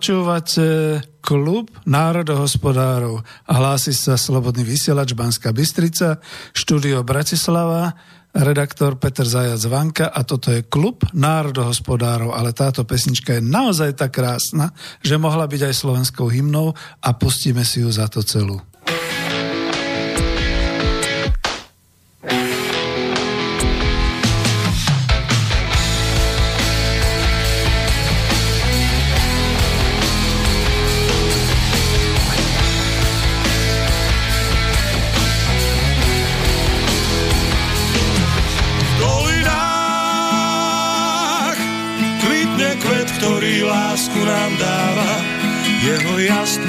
počúvate klub národohospodárov a hlási sa Slobodný vysielač Banská Bystrica, štúdio Bratislava, redaktor Peter Zajac Vanka a toto je klub národohospodárov, ale táto pesnička je naozaj tak krásna, že mohla byť aj slovenskou hymnou a pustíme si ju za to celú.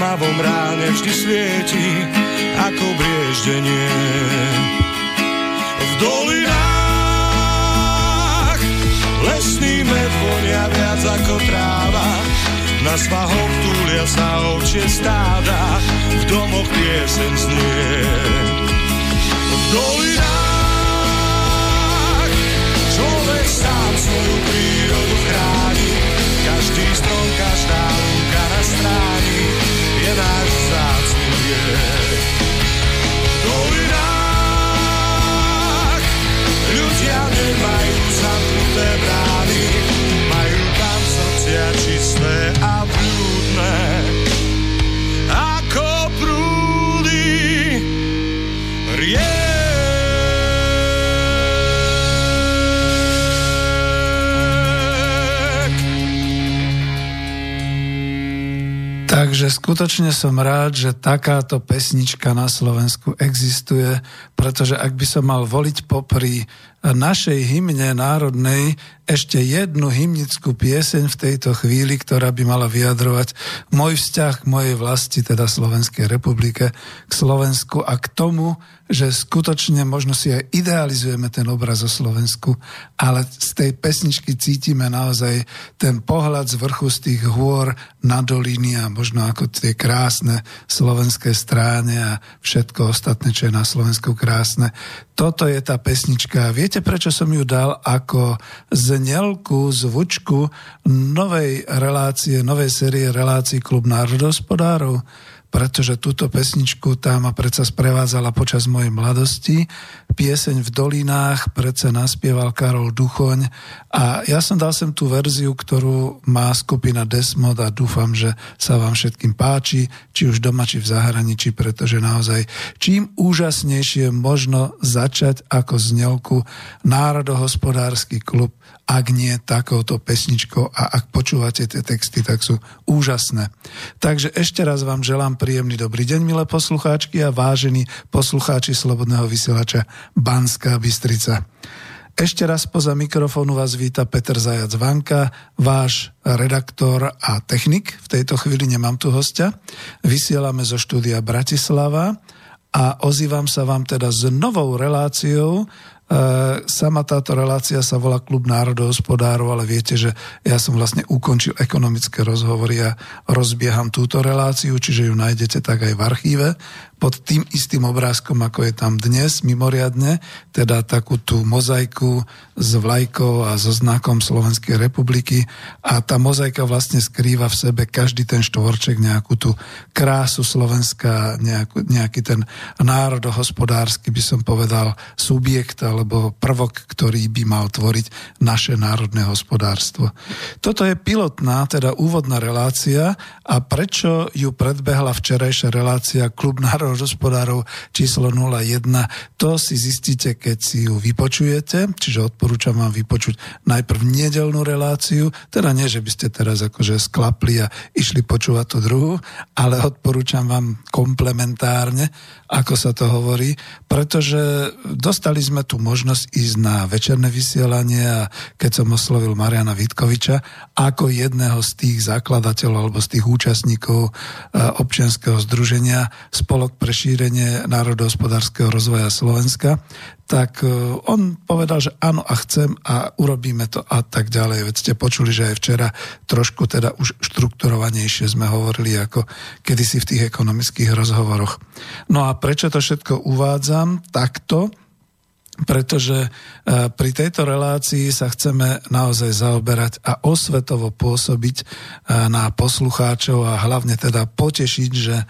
Tmavom ráne vždy svieti, ako brieždenie. V dolinách lesný med vonia viac ako tráva, na svahoch túlia sa ovčie stáda, v domoch piesen znie. V dolinách človek sám svoju prírodu je náš zácný viek. dolinách ľudia nemajú zamknuté majú tam srdcia čisté a blúdne. Takže skutočne som rád, že takáto pesnička na Slovensku existuje, pretože ak by som mal voliť popri našej hymne národnej ešte jednu hymnickú pieseň v tejto chvíli, ktorá by mala vyjadrovať môj vzťah k mojej vlasti, teda Slovenskej republike, k Slovensku a k tomu, že skutočne možno si aj idealizujeme ten obraz o Slovensku, ale z tej pesničky cítime naozaj ten pohľad z vrchu z tých hôr na doliny a možno ako tie krásne slovenské stráne a všetko ostatné, čo je na Slovensku krásne. Toto je tá pesnička. Viete, prečo som ju dal ako znelku, zvučku novej relácie, novej série relácií Klub národospodárov? Pretože túto pesničku tá ma predsa sprevádzala počas mojej mladosti. Pieseň v dolinách predsa naspieval Karol Duchoň a ja som dal sem tú verziu, ktorú má skupina Desmod a dúfam, že sa vám všetkým páči, či už doma, či v zahraničí, pretože naozaj čím úžasnejšie možno začať ako znelku Národohospodársky klub ak nie takouto pesničkou a ak počúvate tie texty, tak sú úžasné. Takže ešte raz vám želám príjemný dobrý deň, milé poslucháčky a vážení poslucháči Slobodného vysielača Banská Bystrica. Ešte raz poza mikrofónu vás víta Peter Zajac Vanka, váš redaktor a technik. V tejto chvíli nemám tu hostia. Vysielame zo štúdia Bratislava a ozývam sa vám teda s novou reláciou sama táto relácia sa volá Klub národohospodárov, ale viete, že ja som vlastne ukončil ekonomické rozhovory a rozbieham túto reláciu, čiže ju nájdete tak aj v archíve. Pod tým istým obrázkom, ako je tam dnes, mimoriadne, teda takú tú mozaiku s vlajkou a so znakom Slovenskej republiky. A tá mozaika vlastne skrýva v sebe každý ten štvorček nejakú tú krásu Slovenska, nejakú, nejaký ten národohospodársky, by som povedal, subjekt alebo prvok, ktorý by mal tvoriť naše národné hospodárstvo. Toto je pilotná, teda úvodná relácia a prečo ju predbehla včerajšia relácia Klub národ hospodárov číslo 01. To si zistíte, keď si ju vypočujete, čiže odporúčam vám vypočuť najprv nedelnú reláciu, teda nie, že by ste teraz akože sklapli a išli počúvať tú druhú, ale odporúčam vám komplementárne, ako sa to hovorí, pretože dostali sme tu možnosť ísť na večerné vysielanie a keď som oslovil Mariana Vitkoviča ako jedného z tých zakladateľov alebo z tých účastníkov eh, občianského združenia Spolok pre šírenie národohospodárskeho rozvoja Slovenska, tak e, on povedal, že áno a chcem a urobíme to a tak ďalej. Veď ste počuli, že aj včera trošku teda už štrukturovanejšie sme hovorili ako kedysi v tých ekonomických rozhovoroch. No a prečo to všetko uvádzam takto? Pretože e, pri tejto relácii sa chceme naozaj zaoberať a osvetovo pôsobiť e, na poslucháčov a hlavne teda potešiť, že e,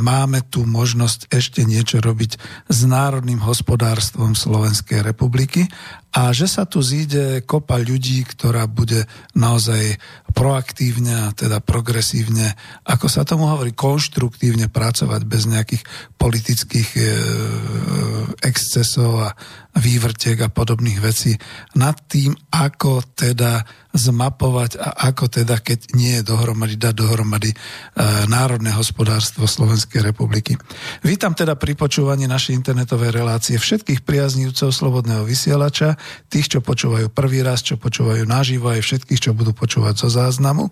máme tu možnosť ešte niečo robiť s národným hospodárstvom Slovenskej republiky a že sa tu zíde kopa ľudí, ktorá bude naozaj proaktívne a teda progresívne, ako sa tomu hovorí, konštruktívne pracovať bez nejakých politických excesov a vývrtiek a podobných vecí nad tým, ako teda zmapovať a ako teda, keď nie je dohromady, dať dohromady e, národné hospodárstvo Slovenskej republiky. Vítam teda pri počúvaní našej internetovej relácie všetkých priaznívcov Slobodného vysielača, tých, čo počúvajú prvý raz, čo počúvajú naživo, aj všetkých, čo budú počúvať zo záznamu.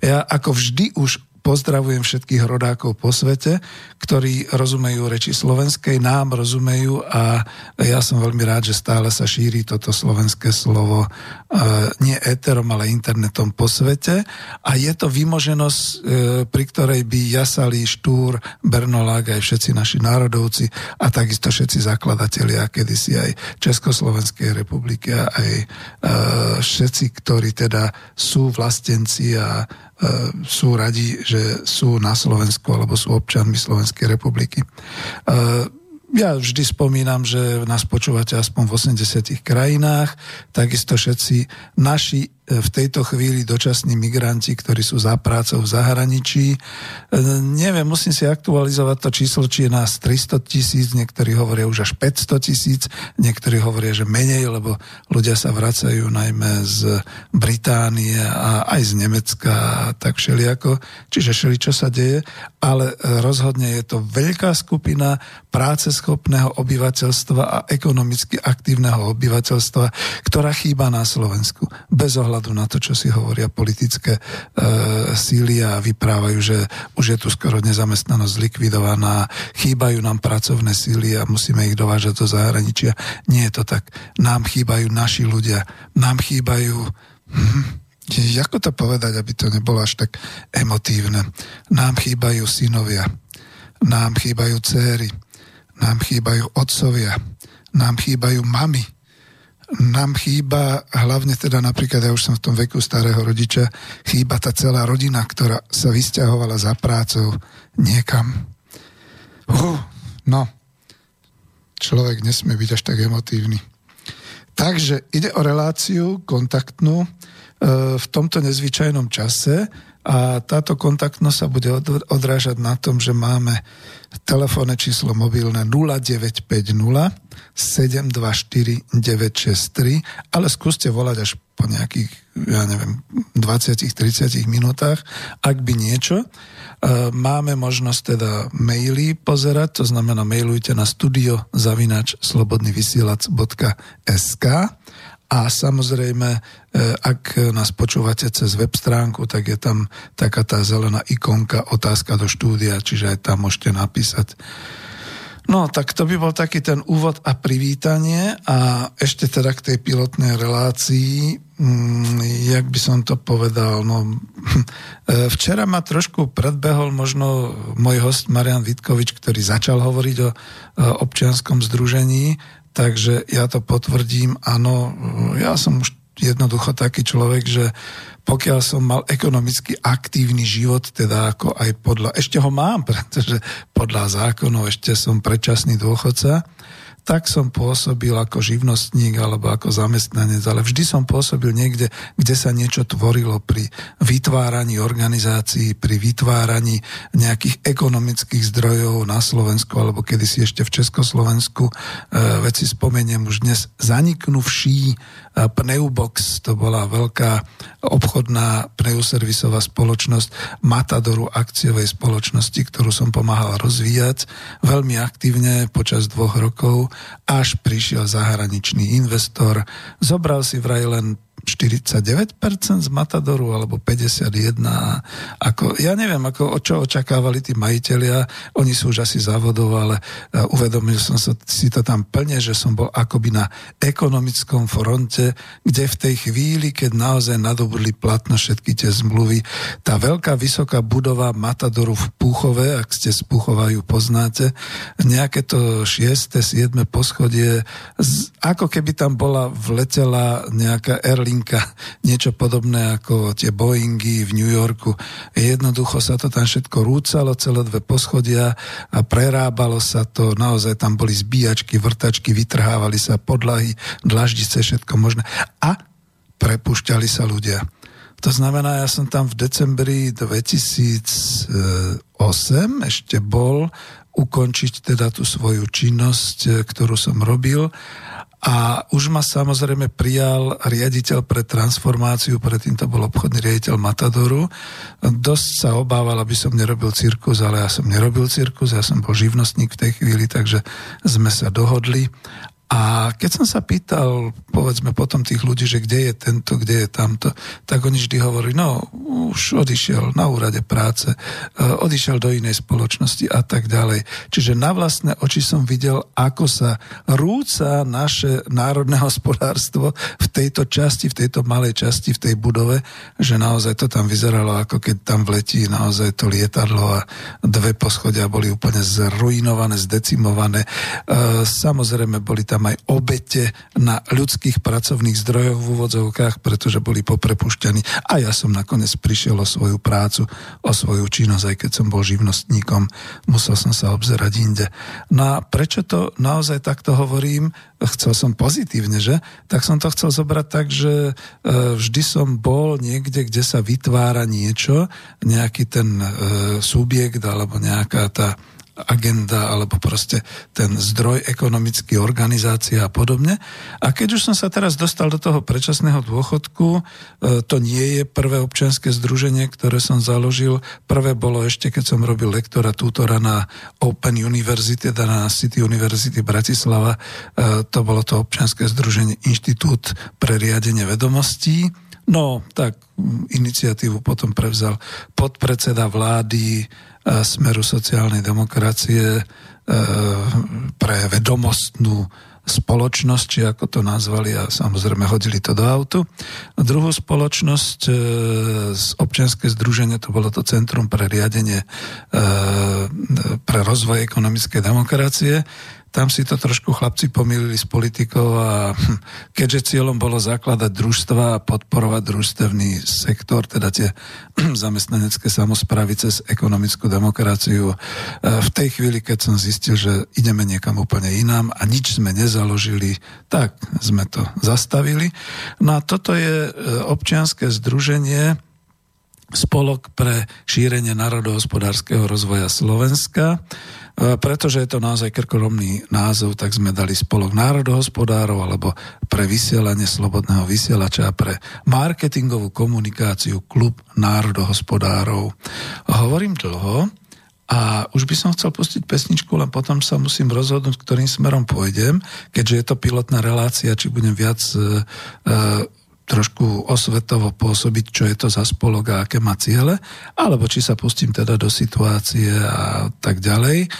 Ja ako vždy už Pozdravujem všetkých rodákov po svete, ktorí rozumejú reči slovenskej, nám rozumejú a ja som veľmi rád, že stále sa šíri toto slovenské slovo e, nie éterom, ale internetom po svete. A je to vymoženosť, e, pri ktorej by jasali Štúr, Bernolák aj všetci naši národovci a takisto všetci zakladatelia kedysi aj Československej republiky a aj e, všetci, ktorí teda sú vlastenci a sú radi, že sú na Slovensku alebo sú občanmi Slovenskej republiky. E, ja vždy spomínam, že nás počúvate aspoň v 80 krajinách, takisto všetci naši v tejto chvíli dočasní migranti, ktorí sú za prácou v zahraničí. E, neviem, musím si aktualizovať to číslo, či je nás 300 tisíc, niektorí hovoria už až 500 tisíc, niektorí hovoria, že menej, lebo ľudia sa vracajú najmä z Británie a aj z Nemecka a tak všelijako, čiže všeli, čo sa deje, ale rozhodne je to veľká skupina práceschopného obyvateľstva a ekonomicky aktívneho obyvateľstva, ktorá chýba na Slovensku. Bez ohľadu ohľadu na to, čo si hovoria politické e, síly a vyprávajú, že už je tu skoro nezamestnanosť zlikvidovaná, chýbajú nám pracovné síly a musíme ich dovážať do zahraničia. Nie je to tak. Nám chýbajú naši ľudia. Nám chýbajú... Hm, ako to povedať, aby to nebolo až tak emotívne? Nám chýbajú synovia, nám chýbajú céry, nám chýbajú otcovia, nám chýbajú mamy, nám chýba, hlavne teda napríklad, ja už som v tom veku starého rodiča, chýba tá celá rodina, ktorá sa vysťahovala za prácou niekam. Uh, no, človek nesmie byť až tak emotívny. Takže ide o reláciu kontaktnú e, v tomto nezvyčajnom čase a táto kontaktnosť sa bude odrážať na tom, že máme telefónne číslo mobilné 0950 724 963, ale skúste volať až po nejakých, ja neviem, 20-30 minútach, ak by niečo. E, máme možnosť teda maily pozerať, to znamená mailujte na studio zavinač slobodnyvysielac.sk a samozrejme, e, ak nás počúvate cez web stránku, tak je tam taká tá zelená ikonka otázka do štúdia, čiže aj tam môžete napísať. No, tak to by bol taký ten úvod a privítanie. A ešte teda k tej pilotnej relácii, mm, jak by som to povedal, no, včera ma trošku predbehol možno môj host Marian Vitkovič, ktorý začal hovoriť o občianskom združení, takže ja to potvrdím, áno, ja som už jednoducho taký človek, že pokiaľ som mal ekonomicky aktívny život, teda ako aj podľa, ešte ho mám, pretože podľa zákonov ešte som predčasný dôchodca, tak som pôsobil ako živnostník alebo ako zamestnanec, ale vždy som pôsobil niekde, kde sa niečo tvorilo pri vytváraní organizácií, pri vytváraní nejakých ekonomických zdrojov na Slovensku alebo kedysi ešte v Československu. E, veci spomeniem už dnes zaniknuvší Pneubox, to bola veľká obchodná pneuservisová spoločnosť Matadoru akciovej spoločnosti, ktorú som pomáhal rozvíjať veľmi aktívne počas dvoch rokov, až prišiel zahraničný investor, zobral si vraj len 49% z Matadoru alebo 51%. Ako, ja neviem, ako, o čo očakávali tí majiteľia. Oni sú už asi závodov, ale uh, uvedomil som sa, si to tam plne, že som bol akoby na ekonomickom fronte, kde v tej chvíli, keď naozaj nadobudli platno všetky tie zmluvy, tá veľká vysoká budova Matadoru v Púchove, ak ste z Púchova ju poznáte, nejaké to 6. 7. poschodie, ako keby tam bola vletela nejaká Erling malinka, niečo podobné ako tie Boeingy v New Yorku. Jednoducho sa to tam všetko rúcalo, celé dve poschodia a prerábalo sa to, naozaj tam boli zbíjačky, vrtačky, vytrhávali sa podlahy, dlaždice, všetko možné. A prepušťali sa ľudia. To znamená, ja som tam v decembri 2008 ešte bol ukončiť teda tú svoju činnosť, ktorú som robil a už ma samozrejme prijal riaditeľ pre transformáciu, predtým to bol obchodný riaditeľ Matadoru. Dosť sa obával, aby som nerobil cirkus, ale ja som nerobil cirkus, ja som bol živnostník v tej chvíli, takže sme sa dohodli a keď som sa pýtal, povedzme potom tých ľudí, že kde je tento, kde je tamto, tak oni vždy hovorili, no už odišiel na úrade práce, e, odišiel do inej spoločnosti a tak ďalej. Čiže na vlastné oči som videl, ako sa rúca naše národné hospodárstvo v tejto časti, v tejto malej časti, v tej budove, že naozaj to tam vyzeralo, ako keď tam vletí naozaj to lietadlo a dve poschodia boli úplne zruinované, zdecimované. E, samozrejme boli tam tam aj obete na ľudských pracovných zdrojoch v úvodzovkách, pretože boli poprepušťaní. A ja som nakoniec prišiel o svoju prácu, o svoju činnosť, aj keď som bol živnostníkom, musel som sa obzerať inde. No a prečo to naozaj takto hovorím? Chcel som pozitívne, že? Tak som to chcel zobrať tak, že e, vždy som bol niekde, kde sa vytvára niečo, nejaký ten e, subjekt alebo nejaká tá agenda alebo proste ten zdroj ekonomický, organizácia a podobne. A keď už som sa teraz dostal do toho predčasného dôchodku, e, to nie je prvé občianske združenie, ktoré som založil. Prvé bolo ešte, keď som robil lektora tútora na Open University, teda na City University Bratislava. E, to bolo to občianske združenie Inštitút pre riadenie vedomostí. No, tak iniciatívu potom prevzal podpredseda vlády smeru sociálnej demokracie e, pre vedomostnú spoločnosť, či ako to nazvali a samozrejme hodili to do autu. A druhú spoločnosť e, z občianske združenie, to bolo to Centrum pre riadenie e, pre rozvoj ekonomickej demokracie, tam si to trošku chlapci pomýlili s politikou a hm, keďže cieľom bolo zakladať družstva a podporovať družstevný sektor, teda tie hm, zamestnanecké samozprávy cez ekonomickú demokraciu, e, v tej chvíli, keď som zistil, že ideme niekam úplne inám a nič sme nezaložili, tak sme to zastavili. No a toto je e, občianské združenie, Spolok pre šírenie národohospodárskeho rozvoja Slovenska. E, pretože je to naozaj krkolomný názov, tak sme dali spolok národohospodárov alebo pre vysielanie slobodného vysielača pre marketingovú komunikáciu klub národohospodárov. Hovorím dlho, a už by som chcel pustiť pesničku, len potom sa musím rozhodnúť, ktorým smerom pôjdem, keďže je to pilotná relácia, či budem viac e, trošku osvetovo pôsobiť, čo je to za spolok a aké má ciele, alebo či sa pustím teda do situácie a tak ďalej.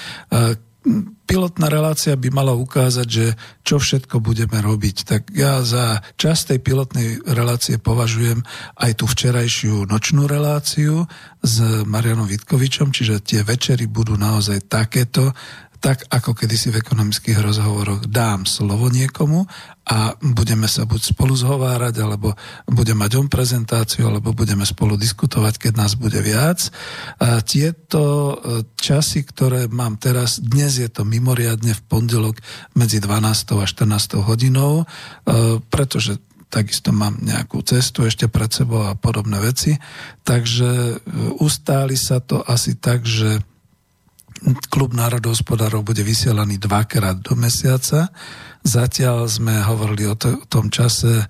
pilotná relácia by mala ukázať, že čo všetko budeme robiť. Tak ja za čas tej pilotnej relácie považujem aj tú včerajšiu nočnú reláciu s Marianom Vitkovičom, čiže tie večery budú naozaj takéto, tak ako kedysi v ekonomických rozhovoroch dám slovo niekomu a budeme sa buď spolu zhovárať, alebo budem mať on prezentáciu, alebo budeme spolu diskutovať, keď nás bude viac. A tieto e, časy, ktoré mám teraz, dnes je to mimoriadne v pondelok medzi 12. a 14. hodinou, e, pretože takisto mám nejakú cestu ešte pred sebou a podobné veci. Takže e, ustáli sa to asi tak, že klub národohospodárov bude vysielaný dvakrát do mesiaca. Zatiaľ sme hovorili o, to, o tom čase e,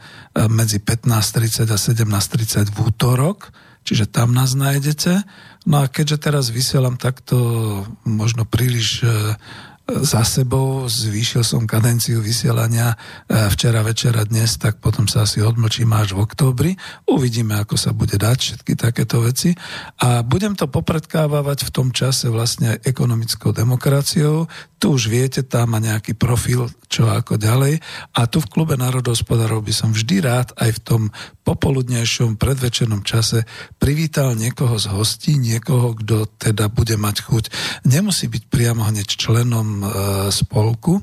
medzi 15.30 a 17.30 v útorok, čiže tam nás nájdete. No a keďže teraz vysielam takto možno príliš e, za sebou, zvýšil som kadenciu vysielania e, včera večera dnes, tak potom sa asi odmlčím až v októbri. Uvidíme, ako sa bude dať všetky takéto veci. A budem to popredkávať v tom čase vlastne ekonomickou demokraciou. Tu už viete, tam má nejaký profil, čo ako ďalej. A tu v klube národohospodárov by som vždy rád aj v tom popoludnejšom predvečernom čase privítal niekoho z hostí, niekoho, kto teda bude mať chuť. Nemusí byť priamo hneď členom e, spolku,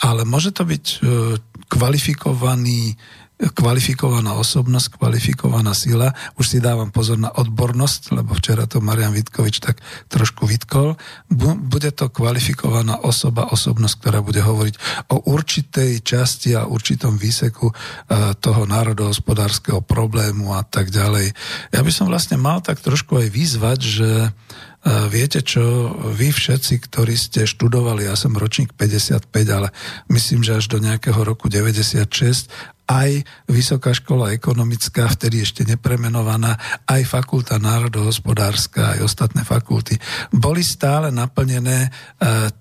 ale môže to byť e, kvalifikovaný kvalifikovaná osobnosť, kvalifikovaná sila. Už si dávam pozor na odbornosť, lebo včera to Marian Vitkovič tak trošku vytkol. Bude to kvalifikovaná osoba, osobnosť, ktorá bude hovoriť o určitej časti a určitom výseku e, toho národohospodárskeho problému a tak ďalej. Ja by som vlastne mal tak trošku aj vyzvať, že Viete čo, vy všetci, ktorí ste študovali, ja som ročník 55, ale myslím, že až do nejakého roku 96 aj Vysoká škola ekonomická, vtedy ešte nepremenovaná, aj Fakulta národohospodárska, aj ostatné fakulty, boli stále naplnené e,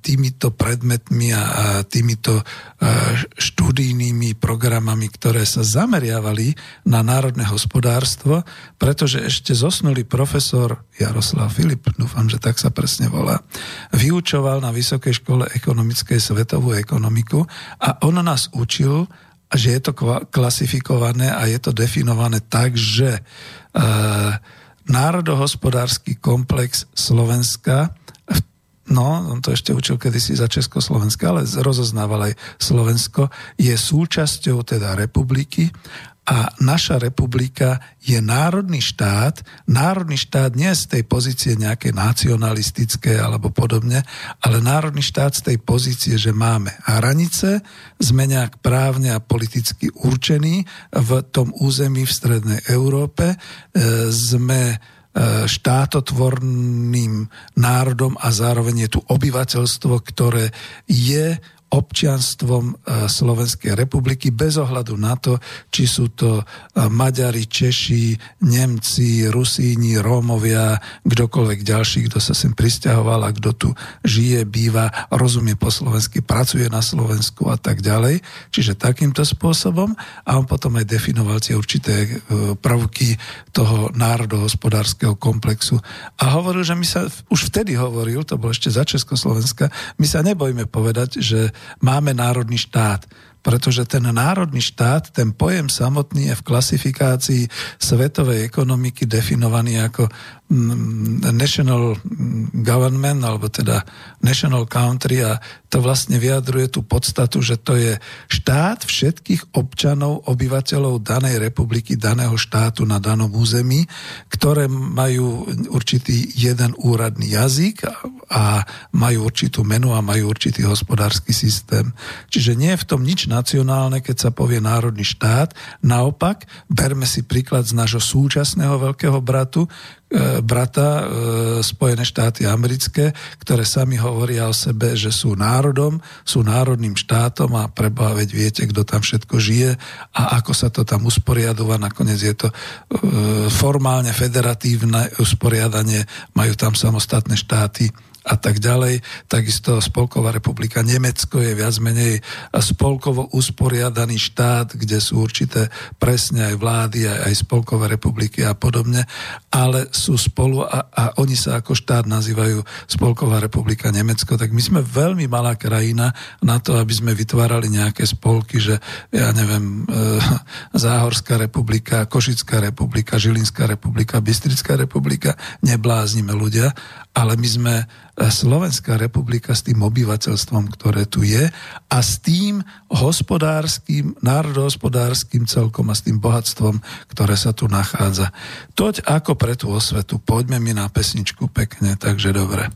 týmito predmetmi a týmito e, študijnými programami, ktoré sa zameriavali na národné hospodárstvo, pretože ešte zosnulý profesor Jaroslav Filip, dúfam, že tak sa presne volá, vyučoval na Vysokej škole ekonomickej svetovú ekonomiku a on nás učil, a že je to klasifikované a je to definované tak, že e, národohospodársky komplex Slovenska, no, on to ešte učil kedysi za Československa, ale rozoznával aj Slovensko, je súčasťou teda republiky a naša republika je národný štát, národný štát nie z tej pozície nejaké nacionalistické alebo podobne, ale národný štát z tej pozície, že máme hranice, sme nejak právne a politicky určení v tom území v Strednej Európe, e, sme e, štátotvorným národom a zároveň je tu obyvateľstvo, ktoré je občianstvom e, Slovenskej republiky bez ohľadu na to, či sú to e, Maďari, Češi, Nemci, Rusíni, Rómovia, kdokoľvek ďalší, kto sa sem pristahoval a kto tu žije, býva, rozumie po slovensky, pracuje na Slovensku a tak ďalej. Čiže takýmto spôsobom a on potom aj definoval tie určité e, prvky toho národohospodárskeho komplexu a hovoril, že my sa, už vtedy hovoril, to bolo ešte za Československa, my sa nebojme povedať, že máme národný štát. Pretože ten národný štát, ten pojem samotný je v klasifikácii svetovej ekonomiky definovaný ako national government, alebo teda national country a to vlastne vyjadruje tú podstatu, že to je štát všetkých občanov, obyvateľov danej republiky, daného štátu na danom území, ktoré majú určitý jeden úradný jazyk a majú určitú menu a majú určitý hospodársky systém. Čiže nie je v tom nič nacionálne, keď sa povie národný štát. Naopak, berme si príklad z nášho súčasného veľkého bratu, brata e, Spojené štáty americké, ktoré sami hovoria o sebe, že sú národom, sú národným štátom a preboha veď viete, kto tam všetko žije a ako sa to tam usporiadúva. Nakoniec je to e, formálne federatívne usporiadanie, majú tam samostatné štáty a tak ďalej. Takisto Spolková republika Nemecko je viac menej spolkovo usporiadaný štát, kde sú určité presne aj vlády, aj, aj Spolkové republiky a podobne, ale sú spolu a, a oni sa ako štát nazývajú Spolková republika Nemecko, tak my sme veľmi malá krajina na to, aby sme vytvárali nejaké spolky, že ja neviem, e, Záhorská republika, Košická republika, Žilinská republika, Bystrická republika, nebláznime ľudia, ale my sme Slovenská republika s tým obyvateľstvom, ktoré tu je a s tým hospodárským, národohospodárským celkom a s tým bohatstvom, ktoré sa tu nachádza. Toť ako pre tú osvetu. Poďme mi na pesničku pekne, takže dobre.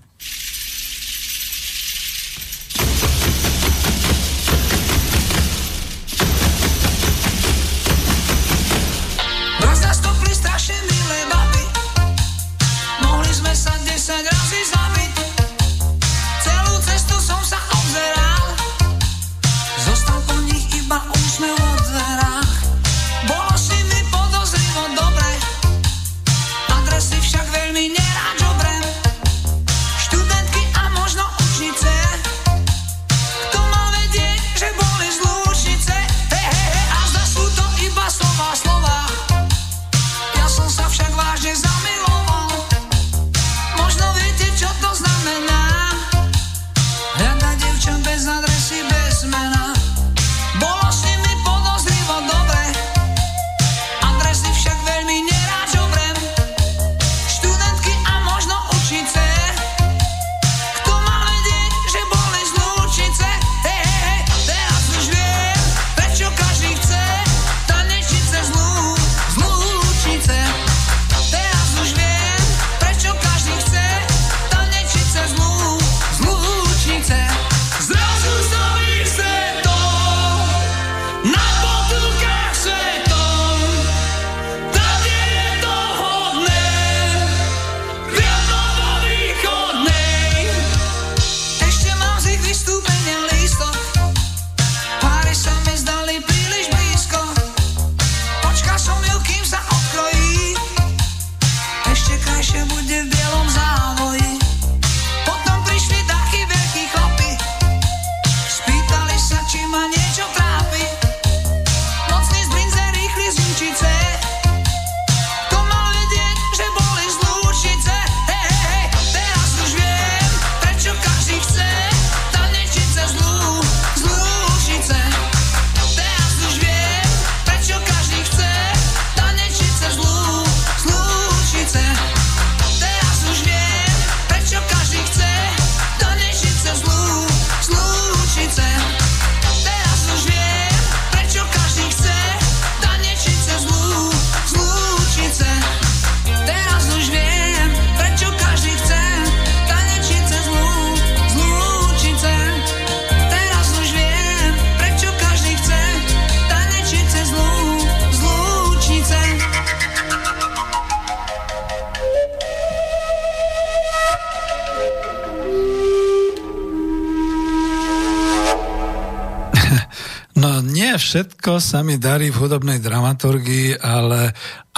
Všetko sa mi darí v hudobnej dramaturgii, ale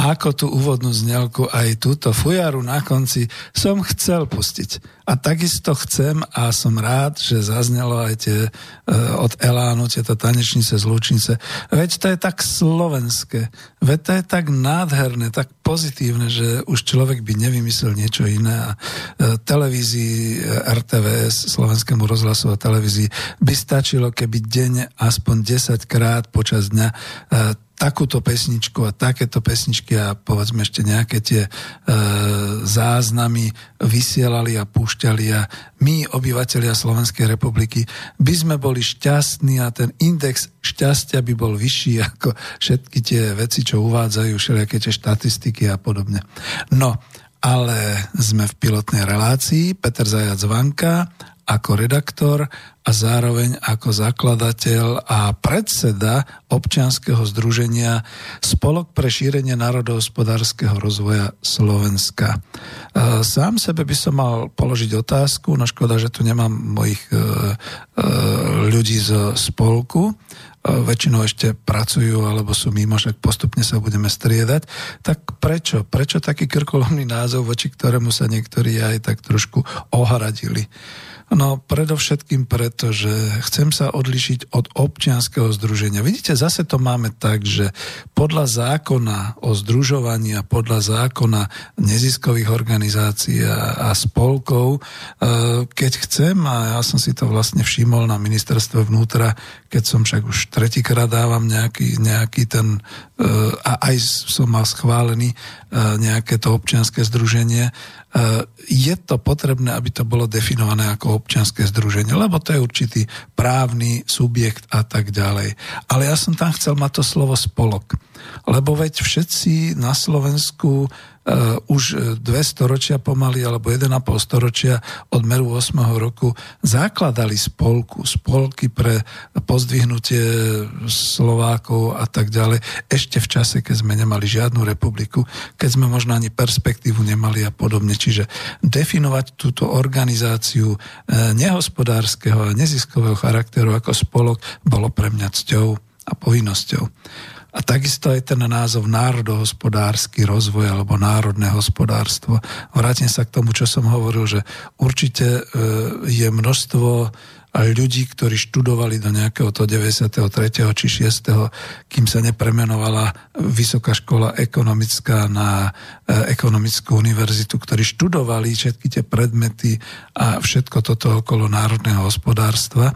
ako tú úvodnú znelku aj túto fujaru na konci som chcel pustiť. A takisto chcem a som rád, že zaznelo aj tie e, od Elánu, tieto tanečnice z Lučnice. Veď to je tak slovenské, veď to je tak nádherné, tak pozitívne, že už človek by nevymyslel niečo iné a e, televízii e, RTVS, Slovenskému rozhlasu a televízii by stačilo, keby denne aspoň 10 krát počas dňa e, takúto pesničku a takéto pesničky a povedzme ešte nejaké tie e, záznamy vysielali a púšťali a my, obyvateľia Slovenskej republiky, by sme boli šťastní a ten index šťastia by bol vyšší ako všetky tie veci, čo uvádzajú, všelijaké tie štatistiky a podobne. No, ale sme v pilotnej relácii, Peter Zajac Vanka ako redaktor a zároveň ako zakladateľ a predseda občianskeho združenia Spolok pre šírenie národohospodárskeho rozvoja Slovenska. E, sám sebe by som mal položiť otázku, no škoda, že tu nemám mojich e, e, ľudí z spolku, väčšinou ešte pracujú alebo sú mimo, však postupne sa budeme striedať. Tak prečo? Prečo taký krkolomný názov, voči ktorému sa niektorí aj tak trošku ohradili? No predovšetkým preto, že chcem sa odlišiť od občianského združenia. Vidíte, zase to máme tak, že podľa zákona o združovaní a podľa zákona neziskových organizácií a, a spolkov, e, keď chcem, a ja som si to vlastne všimol na ministerstve vnútra, keď som však už tretíkrát dávam nejaký, nejaký ten, e, a aj som mal schválený e, nejaké to občianské združenie, je to potrebné, aby to bolo definované ako občianske združenie, lebo to je určitý právny subjekt a tak ďalej. Ale ja som tam chcel mať to slovo spolok. Lebo veď všetci na Slovensku uh, už dve storočia pomaly, alebo 1,5 storočia od meru 8. roku zakladali spolku, spolky pre pozdvihnutie Slovákov a tak ďalej. Ešte v čase, keď sme nemali žiadnu republiku, keď sme možno ani perspektívu nemali a podobne. Čiže definovať túto organizáciu uh, nehospodárskeho a neziskového charakteru ako spolok bolo pre mňa cťou a povinnosťou. A takisto aj ten názov národohospodársky rozvoj alebo národné hospodárstvo. Vrátim sa k tomu, čo som hovoril, že určite e, je množstvo ľudí, ktorí študovali do nejakého to 93. či 6. kým sa nepremenovala Vysoká škola ekonomická na ekonomickú univerzitu, ktorí študovali všetky tie predmety a všetko toto okolo národného hospodárstva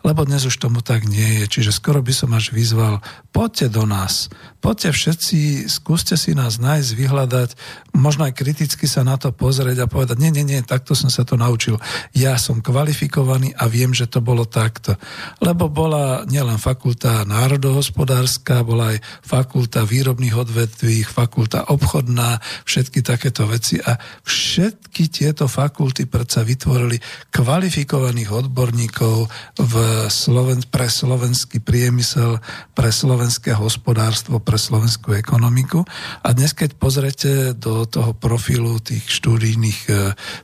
lebo dnes už tomu tak nie je. Čiže skoro by som až vyzval, poďte do nás, poďte všetci, skúste si nás nájsť, vyhľadať, možno aj kriticky sa na to pozrieť a povedať, nie, nie, nie, takto som sa to naučil. Ja som kvalifikovaný a viem, že to bolo takto. Lebo bola nielen fakulta národohospodárska, bola aj fakulta výrobných odvetví, fakulta obchodná, všetky takéto veci a všetky tieto fakulty predsa vytvorili kvalifikovaných odborníkov v Sloven, pre slovenský priemysel, pre slovenské hospodárstvo, pre slovenskú ekonomiku. A dnes, keď pozrete do toho profilu tých štúdijných, e,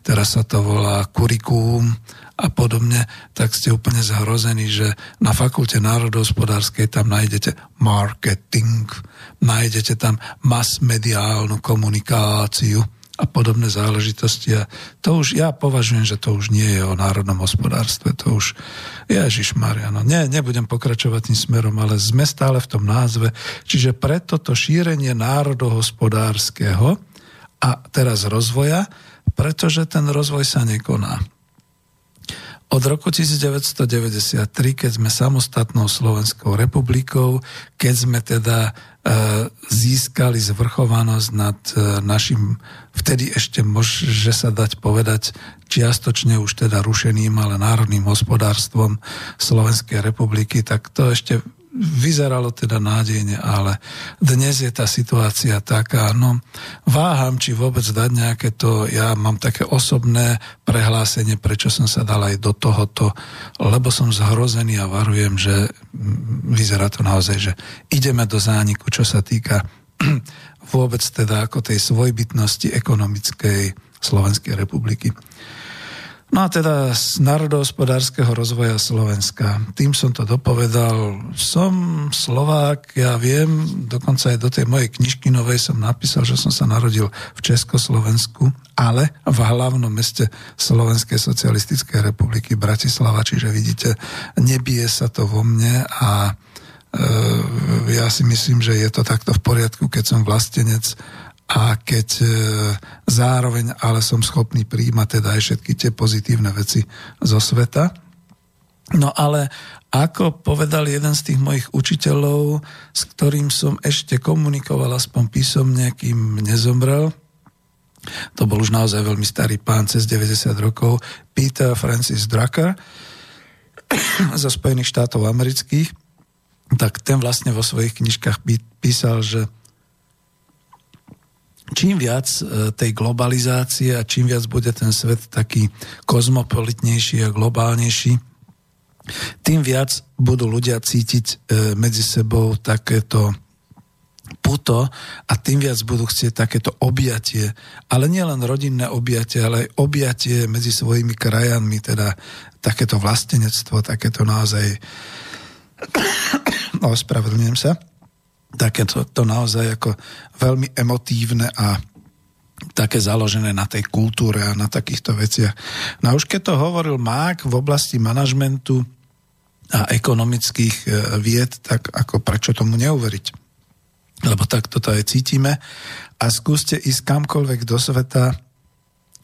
teraz sa to volá kurikúm a podobne, tak ste úplne zhrození, že na fakulte národohospodárskej tam nájdete marketing, nájdete tam mass-mediálnu komunikáciu, a podobné záležitosti. A to už, ja považujem, že to už nie je o národnom hospodárstve. To už, Ježiš Mariano, nie, nebudem pokračovať tým smerom, ale sme stále v tom názve. Čiže preto to šírenie národohospodárskeho a teraz rozvoja, pretože ten rozvoj sa nekoná. Od roku 1993, keď sme samostatnou Slovenskou republikou, keď sme teda získali zvrchovanosť nad e, našim, vtedy ešte môže sa dať povedať, čiastočne už teda rušeným, ale národným hospodárstvom Slovenskej republiky, tak to ešte vyzeralo teda nádejne, ale dnes je tá situácia taká, no váham, či vôbec dať nejaké to, ja mám také osobné prehlásenie, prečo som sa dal aj do tohoto, lebo som zhrozený a varujem, že vyzerá to naozaj, že ideme do zániku, čo sa týka vôbec teda ako tej svojbytnosti ekonomickej Slovenskej republiky. No a teda z národohospodárskeho rozvoja Slovenska. Tým som to dopovedal. Som Slovák, ja viem, dokonca aj do tej mojej knižky novej som napísal, že som sa narodil v Československu, ale v hlavnom meste Slovenskej socialistickej republiky Bratislava, čiže vidíte, nebije sa to vo mne a e, ja si myslím, že je to takto v poriadku, keď som vlastenec a keď e, zároveň ale som schopný príjmať teda aj všetky tie pozitívne veci zo sveta. No ale ako povedal jeden z tých mojich učiteľov, s ktorým som ešte komunikoval aspoň písomne, kým nezomrel, to bol už naozaj veľmi starý pán, cez 90 rokov, Peter Francis Drucker zo Spojených štátov amerických, tak ten vlastne vo svojich knižkách písal, že čím viac e, tej globalizácie a čím viac bude ten svet taký kozmopolitnejší a globálnejší, tým viac budú ľudia cítiť e, medzi sebou takéto puto a tým viac budú chcieť takéto objatie. Ale nie len rodinné objatie, ale aj objatie medzi svojimi krajanmi, teda takéto vlastenectvo, takéto naozaj ospravedlňujem sa, takéto to naozaj ako veľmi emotívne a také založené na tej kultúre a na takýchto veciach. No a už keď to hovoril Mák v oblasti manažmentu a ekonomických e, vied, tak ako prečo tomu neuveriť? Lebo tak toto aj cítime. A skúste ísť kamkoľvek do sveta,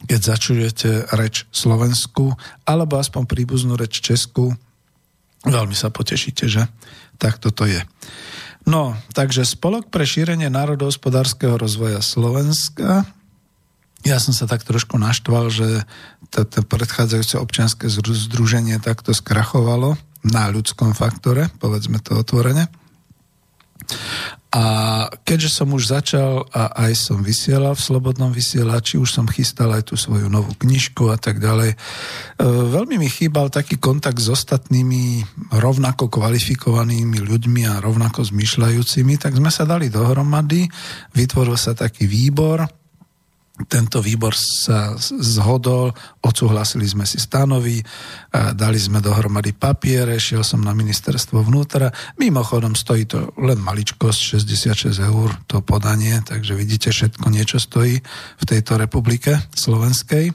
keď začujete reč Slovensku, alebo aspoň príbuznú reč Česku, veľmi sa potešíte, že? Tak toto je. No, takže Spolok pre šírenie národohospodárskeho rozvoja Slovenska. Ja som sa tak trošku naštval, že to, to predchádzajúce občianske združenie takto skrachovalo na ľudskom faktore, povedzme to otvorene. A keďže som už začal a aj som vysielal v Slobodnom vysielači, už som chystal aj tú svoju novú knižku a tak ďalej, e, veľmi mi chýbal taký kontakt s ostatnými rovnako kvalifikovanými ľuďmi a rovnako zmyšľajúcimi, tak sme sa dali dohromady, vytvoril sa taký výbor, tento výbor sa zhodol, odsúhlasili sme si stanovy, dali sme dohromady papiere, šiel som na ministerstvo vnútra. Mimochodom stojí to len maličkosť, 66 eur to podanie, takže vidíte, všetko niečo stojí v tejto republike slovenskej.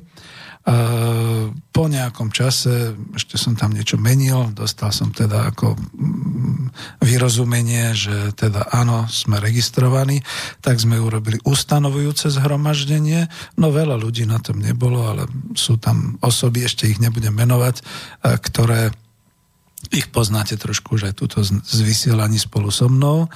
Po nejakom čase, ešte som tam niečo menil, dostal som teda ako mm, vyrozumenie, že teda áno, sme registrovaní, tak sme urobili ustanovujúce zhromaždenie. No veľa ľudí na tom nebolo, ale sú tam osoby, ešte ich nebudem menovať, ktoré ich poznáte trošku už aj túto z vysielaní spolu so mnou.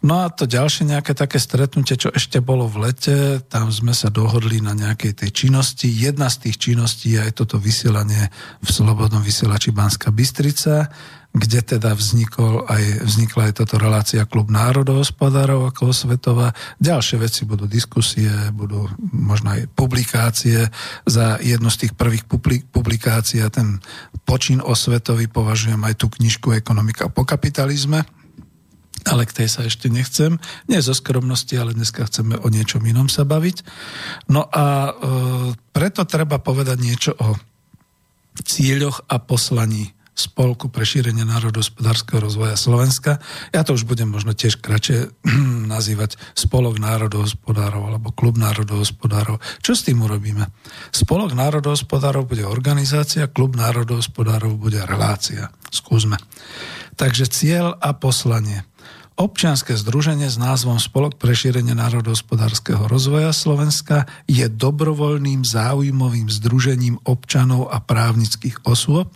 No a to ďalšie nejaké také stretnutie, čo ešte bolo v lete, tam sme sa dohodli na nejakej tej činnosti. Jedna z tých činností je aj toto vysielanie v Slobodnom vysielači Banska Bystrica, kde teda vznikol aj, vznikla aj táto relácia Klub národohospodárov ako svetová. Ďalšie veci budú diskusie, budú možno aj publikácie. Za jednu z tých prvých publikácií a ten počin osvetový považujem aj tú knižku Ekonomika po kapitalizme, ale k tej sa ešte nechcem. Nie zo skromnosti, ale dneska chceme o niečom inom sa baviť. No a e, preto treba povedať niečo o cieľoch a poslaní Spolku pre šírenie národohospodárskeho rozvoja Slovenska. Ja to už budem možno tiež kratšie nazývať Spolok národohospodárov alebo Klub národohospodárov. Čo s tým urobíme? Spolok národohospodárov bude organizácia, Klub národohospodárov bude relácia. Skúsme. Takže cieľ a poslanie. Občianske združenie s názvom Spolok pre šírenie národohospodárskeho rozvoja Slovenska je dobrovoľným záujmovým združením občanov a právnických osôb,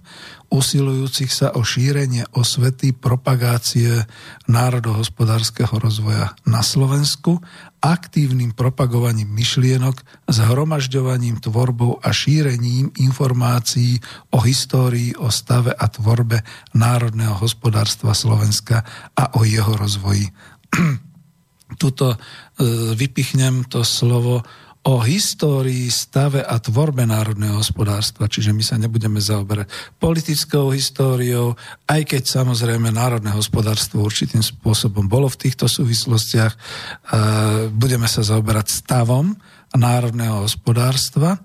usilujúcich sa o šírenie osvety, propagácie národohospodárskeho rozvoja na Slovensku, aktívnym propagovaním myšlienok, zhromažďovaním, tvorbou a šírením informácií o histórii, o stave a tvorbe národného hospodárstva Slovenska a o jeho rozvoji. Tuto e, vypichnem to slovo o histórii, stave a tvorbe národného hospodárstva, čiže my sa nebudeme zaoberať politickou históriou, aj keď samozrejme národné hospodárstvo určitým spôsobom bolo v týchto súvislostiach. Budeme sa zaoberať stavom národného hospodárstva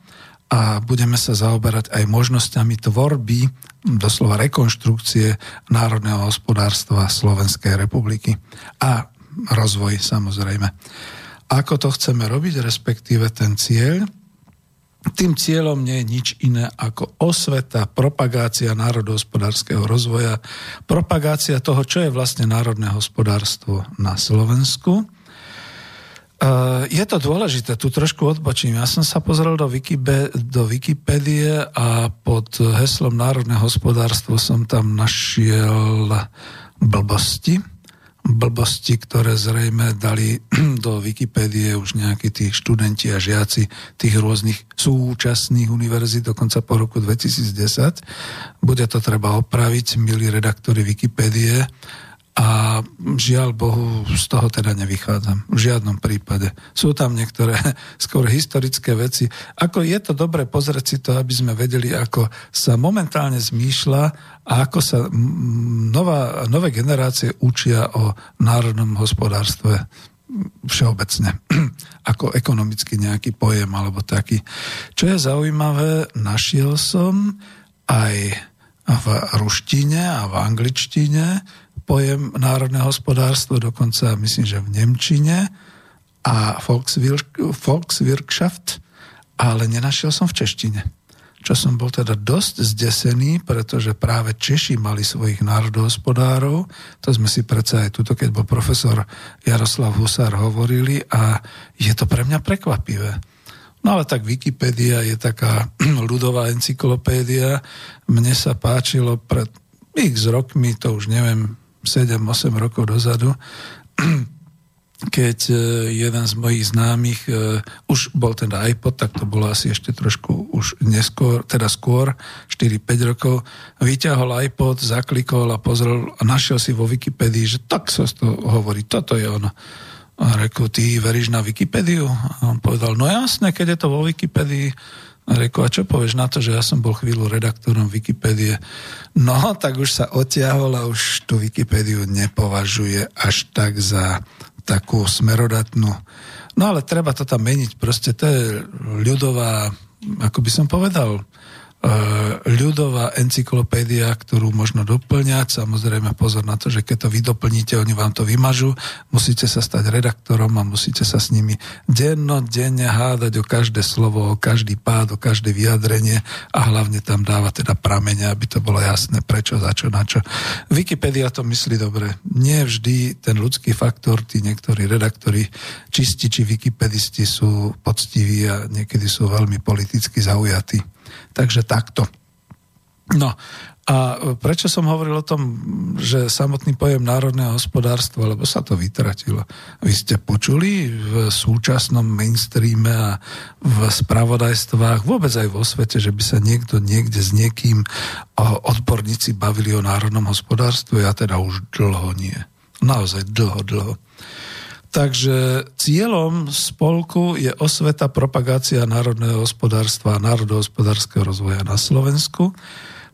a budeme sa zaoberať aj možnosťami tvorby, doslova rekonštrukcie národného hospodárstva Slovenskej republiky a rozvoj samozrejme ako to chceme robiť, respektíve ten cieľ. Tým cieľom nie je nič iné ako osveta, propagácia národohospodárskeho rozvoja, propagácia toho, čo je vlastne národné hospodárstvo na Slovensku. E, je to dôležité, tu trošku odbočím. Ja som sa pozrel do, Wikibe, do Wikipédie a pod heslom národné hospodárstvo som tam našiel blbosti blbosti, ktoré zrejme dali do Wikipédie už nejakí tí študenti a žiaci tých rôznych súčasných univerzít, dokonca po roku 2010. Bude to treba opraviť, milí redaktori Wikipédie. A žiaľ Bohu z toho teda nevychádzam. V žiadnom prípade. Sú tam niektoré skôr historické veci. Ako je to dobre pozrieť si to, aby sme vedeli, ako sa momentálne zmýšľa a ako sa nová, nové generácie učia o národnom hospodárstve všeobecne, ako ekonomicky nejaký pojem alebo taký. Čo je zaujímavé, našiel som aj v ruštine a v angličtine pojem národné hospodárstvo, dokonca myslím, že v Nemčine a Volkswirtschaft, ale nenašiel som v češtine. Čo som bol teda dosť zdesený, pretože práve Češi mali svojich národohospodárov, to sme si predsa aj tuto, keď bol profesor Jaroslav Husár hovorili a je to pre mňa prekvapivé. No ale tak Wikipedia je taká ľudová encyklopédia. Mne sa páčilo pred x rokmi, to už neviem, 7-8 rokov dozadu, keď e, jeden z mojich známych, e, už bol teda iPod, tak to bolo asi ešte trošku už neskôr, teda skôr, 4-5 rokov, vyťahol iPod, zaklikol a pozrel a našiel si vo Wikipedii, že tak sa to hovorí, toto je ono. A reku, ty veríš na Wikipédiu? A on povedal, no jasne, keď je to vo Wikipédii, a reku, a čo povieš na to, že ja som bol chvíľu redaktorom Wikipédie? No, tak už sa otiahol a už tú Wikipédiu nepovažuje až tak za takú smerodatnú. No ale treba to tam meniť, proste to je ľudová, ako by som povedal, ľudová encyklopédia, ktorú možno doplňať. Samozrejme pozor na to, že keď to vy doplníte, oni vám to vymažu. Musíte sa stať redaktorom a musíte sa s nimi denne hádať o každé slovo, o každý pád, o každé vyjadrenie a hlavne tam dáva teda pramene, aby to bolo jasné, prečo, za čo, na čo. Wikipedia to myslí dobre. Nie vždy ten ľudský faktor, tí niektorí redaktori, čističi, wikipedisti sú poctiví a niekedy sú veľmi politicky zaujatí. Takže takto. No a prečo som hovoril o tom, že samotný pojem národného hospodárstva, lebo sa to vytratilo. Vy ste počuli v súčasnom mainstreame a v spravodajstvách, vôbec aj vo svete, že by sa niekto niekde s niekým odborníci bavili o národnom hospodárstve, ja teda už dlho nie. Naozaj dlho, dlho. Takže cieľom spolku je osveta propagácia národného hospodárstva a národohospodárskeho rozvoja na Slovensku.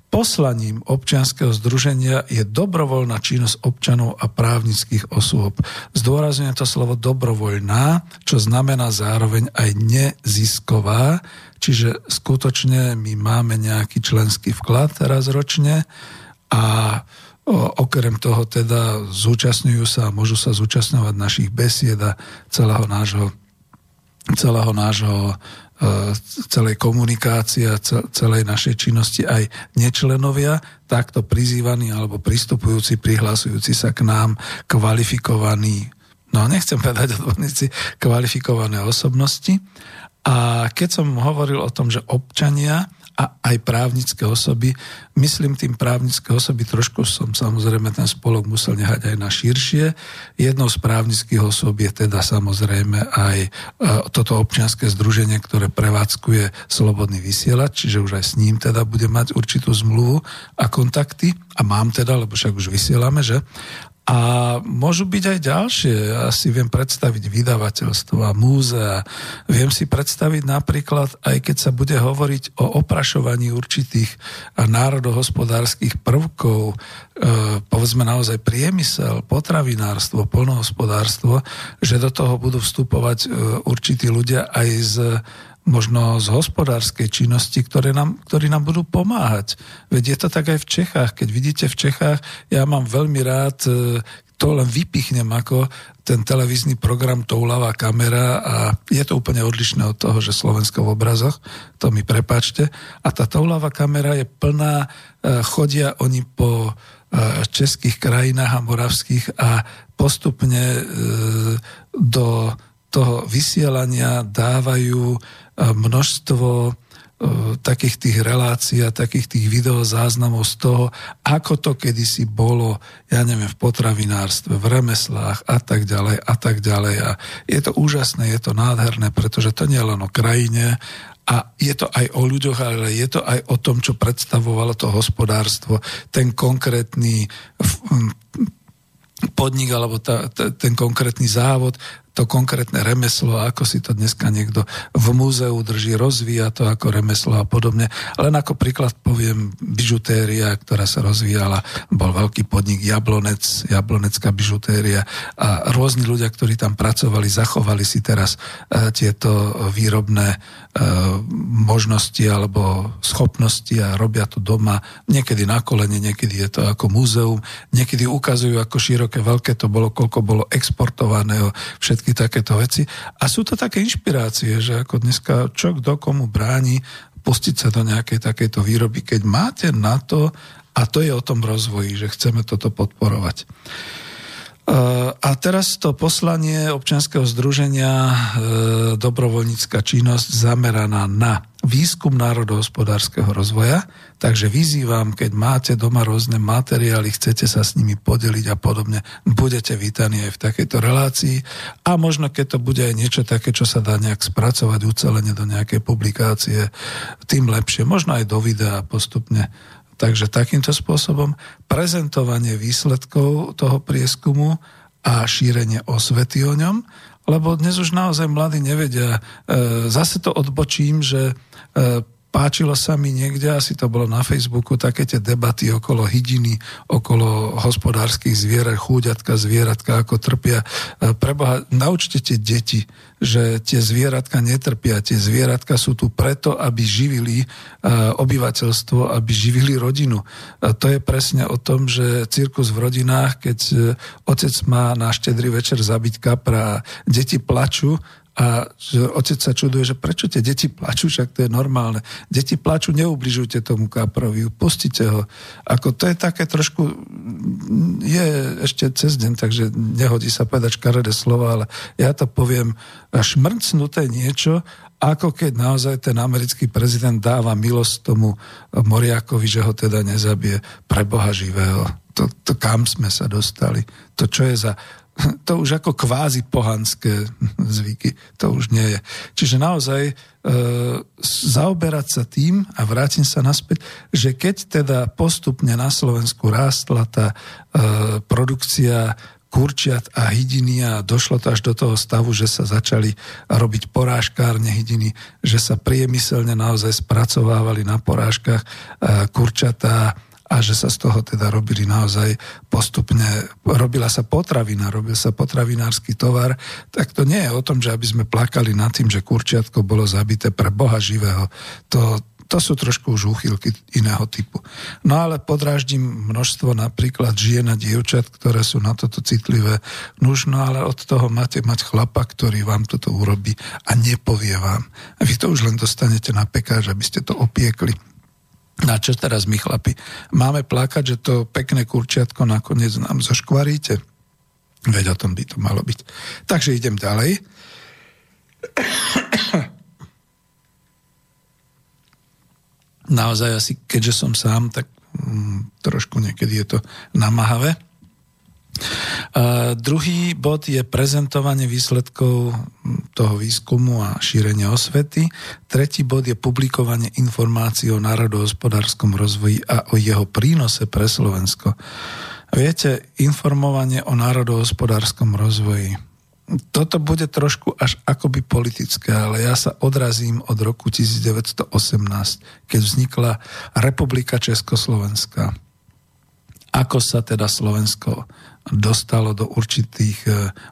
Poslaním občianského združenia je dobrovoľná činnosť občanov a právnických osôb. Zdôrazňujem to slovo dobrovoľná, čo znamená zároveň aj nezisková, čiže skutočne my máme nejaký členský vklad raz ročne a Okrem toho teda zúčastňujú sa a môžu sa zúčastňovať našich besied a celého nášho, celého nášho e, celej komunikácie a celej našej činnosti aj nečlenovia, takto prizývaní alebo pristupujúci, prihlasujúci sa k nám kvalifikovaní, no nechcem povedať odborníci, kvalifikované osobnosti. A keď som hovoril o tom, že občania a aj právnické osoby. Myslím tým právnické osoby, trošku som samozrejme ten spolok musel nehať aj na širšie. Jednou z právnických osob je teda samozrejme aj e, toto občianske združenie, ktoré prevádzkuje slobodný vysielač, čiže už aj s ním teda bude mať určitú zmluvu a kontakty. A mám teda, lebo však už vysielame, že? A môžu byť aj ďalšie. Ja si viem predstaviť vydavateľstva, múzea. Viem si predstaviť napríklad, aj keď sa bude hovoriť o oprašovaní určitých národohospodárskych prvkov, e, povedzme naozaj priemysel, potravinárstvo, polnohospodárstvo, že do toho budú vstupovať e, určití ľudia aj z možno z hospodárskej činnosti, ktoré nám, ktorí nám budú pomáhať. Veď je to tak aj v Čechách. Keď vidíte v Čechách, ja mám veľmi rád, e, to len vypichnem ako ten televízny program Toulavá kamera a je to úplne odlišné od toho, že Slovensko v obrazoch, to mi prepačte. A tá Toulavá kamera je plná, e, chodia oni po e, českých krajinách a moravských a postupne do toho vysielania dávajú množstvo e, takých tých relácií a takých tých videozáznamov z toho, ako to kedysi bolo, ja neviem, v potravinárstve, v remeslách a tak ďalej a tak ďalej. A je to úžasné, je to nádherné, pretože to nie je len o krajine a je to aj o ľuďoch, ale je to aj o tom, čo predstavovalo to hospodárstvo, ten konkrétny podnik alebo tá, tá, ten konkrétny závod to konkrétne remeslo, ako si to dneska niekto v múzeu drží, rozvíja to ako remeslo a podobne. Len ako príklad poviem bižutéria, ktorá sa rozvíjala, bol veľký podnik Jablonec, Jablonecká bižutéria a rôzni ľudia, ktorí tam pracovali, zachovali si teraz e, tieto výrobné možnosti alebo schopnosti a robia to doma, niekedy na kolene, niekedy je to ako múzeum, niekedy ukazujú, ako široké, veľké to bolo, koľko bolo exportovaného, všetky všetky takéto veci. A sú to také inšpirácie, že ako dneska čo kto komu bráni pustiť sa do nejakej takejto výroby, keď máte na to, a to je o tom rozvoji, že chceme toto podporovať. A teraz to poslanie občianskeho združenia e, dobrovoľnícka činnosť zameraná na výskum národohospodárskeho rozvoja, takže vyzývam, keď máte doma rôzne materiály, chcete sa s nimi podeliť a podobne, budete vítaní aj v takejto relácii. A možno keď to bude aj niečo také, čo sa dá nejak spracovať ucelenie do nejakej publikácie, tým lepšie, možno aj do videa postupne Takže takýmto spôsobom prezentovanie výsledkov toho prieskumu a šírenie osvety o ňom, lebo dnes už naozaj mladí nevedia. E, zase to odbočím, že e, páčilo sa mi niekde, asi to bolo na Facebooku, také tie debaty okolo hydiny, okolo hospodárskych zvierat, chúďatka, zvieratka, ako trpia. E, preboha, naučte tie deti, že tie zvieratka netrpia. Tie zvieratka sú tu preto, aby živili e, obyvateľstvo, aby živili rodinu. A to je presne o tom, že cirkus v rodinách, keď e, otec má na štedrý večer zabiť kapra a deti plačú, a že otec sa čuduje, že prečo tie deti plačú, však to je normálne. Deti plačú, neubližujte tomu kaprovi, pustite ho. Ako to je také trošku, je ešte cez deň, takže nehodí sa povedať škaredé slova, ale ja to poviem šmrcnuté niečo, ako keď naozaj ten americký prezident dáva milosť tomu Moriakovi, že ho teda nezabije pre Boha živého. To, to kam sme sa dostali? To čo je za to už ako kvázi pohanské zvyky, to už nie je. Čiže naozaj e, zaoberať sa tým a vrátim sa naspäť, že keď teda postupne na Slovensku rástla tá e, produkcia kurčiat a hydiny a došlo to až do toho stavu, že sa začali robiť porážkárne hydiny, že sa priemyselne naozaj spracovávali na porážkach e, kurčatá a že sa z toho teda robili naozaj postupne, robila sa potravina, robil sa potravinársky tovar, tak to nie je o tom, že aby sme plakali nad tým, že kurčiatko bolo zabité pre Boha živého. To, to sú trošku už úchylky iného typu. No ale podráždim množstvo napríklad žien a dievčat, ktoré sú na toto citlivé. Nuž, no ale od toho máte mať chlapa, ktorý vám toto urobí a nepovie vám. A vy to už len dostanete na pekáž, aby ste to opiekli. Na čo teraz my chlapi? Máme plakať, že to pekné kurčiatko nakoniec nám zoškvaríte? Veď o tom by to malo byť. Takže idem ďalej. Naozaj asi, keďže som sám, tak mm, trošku niekedy je to namahavé. A druhý bod je prezentovanie výsledkov toho výskumu a šírenie osvety. Tretí bod je publikovanie informácií o národohospodárskom rozvoji a o jeho prínose pre Slovensko. Viete, informovanie o národohospodárskom rozvoji. Toto bude trošku až akoby politické, ale ja sa odrazím od roku 1918, keď vznikla Republika Československa. Ako sa teda Slovensko dostalo do určitých e,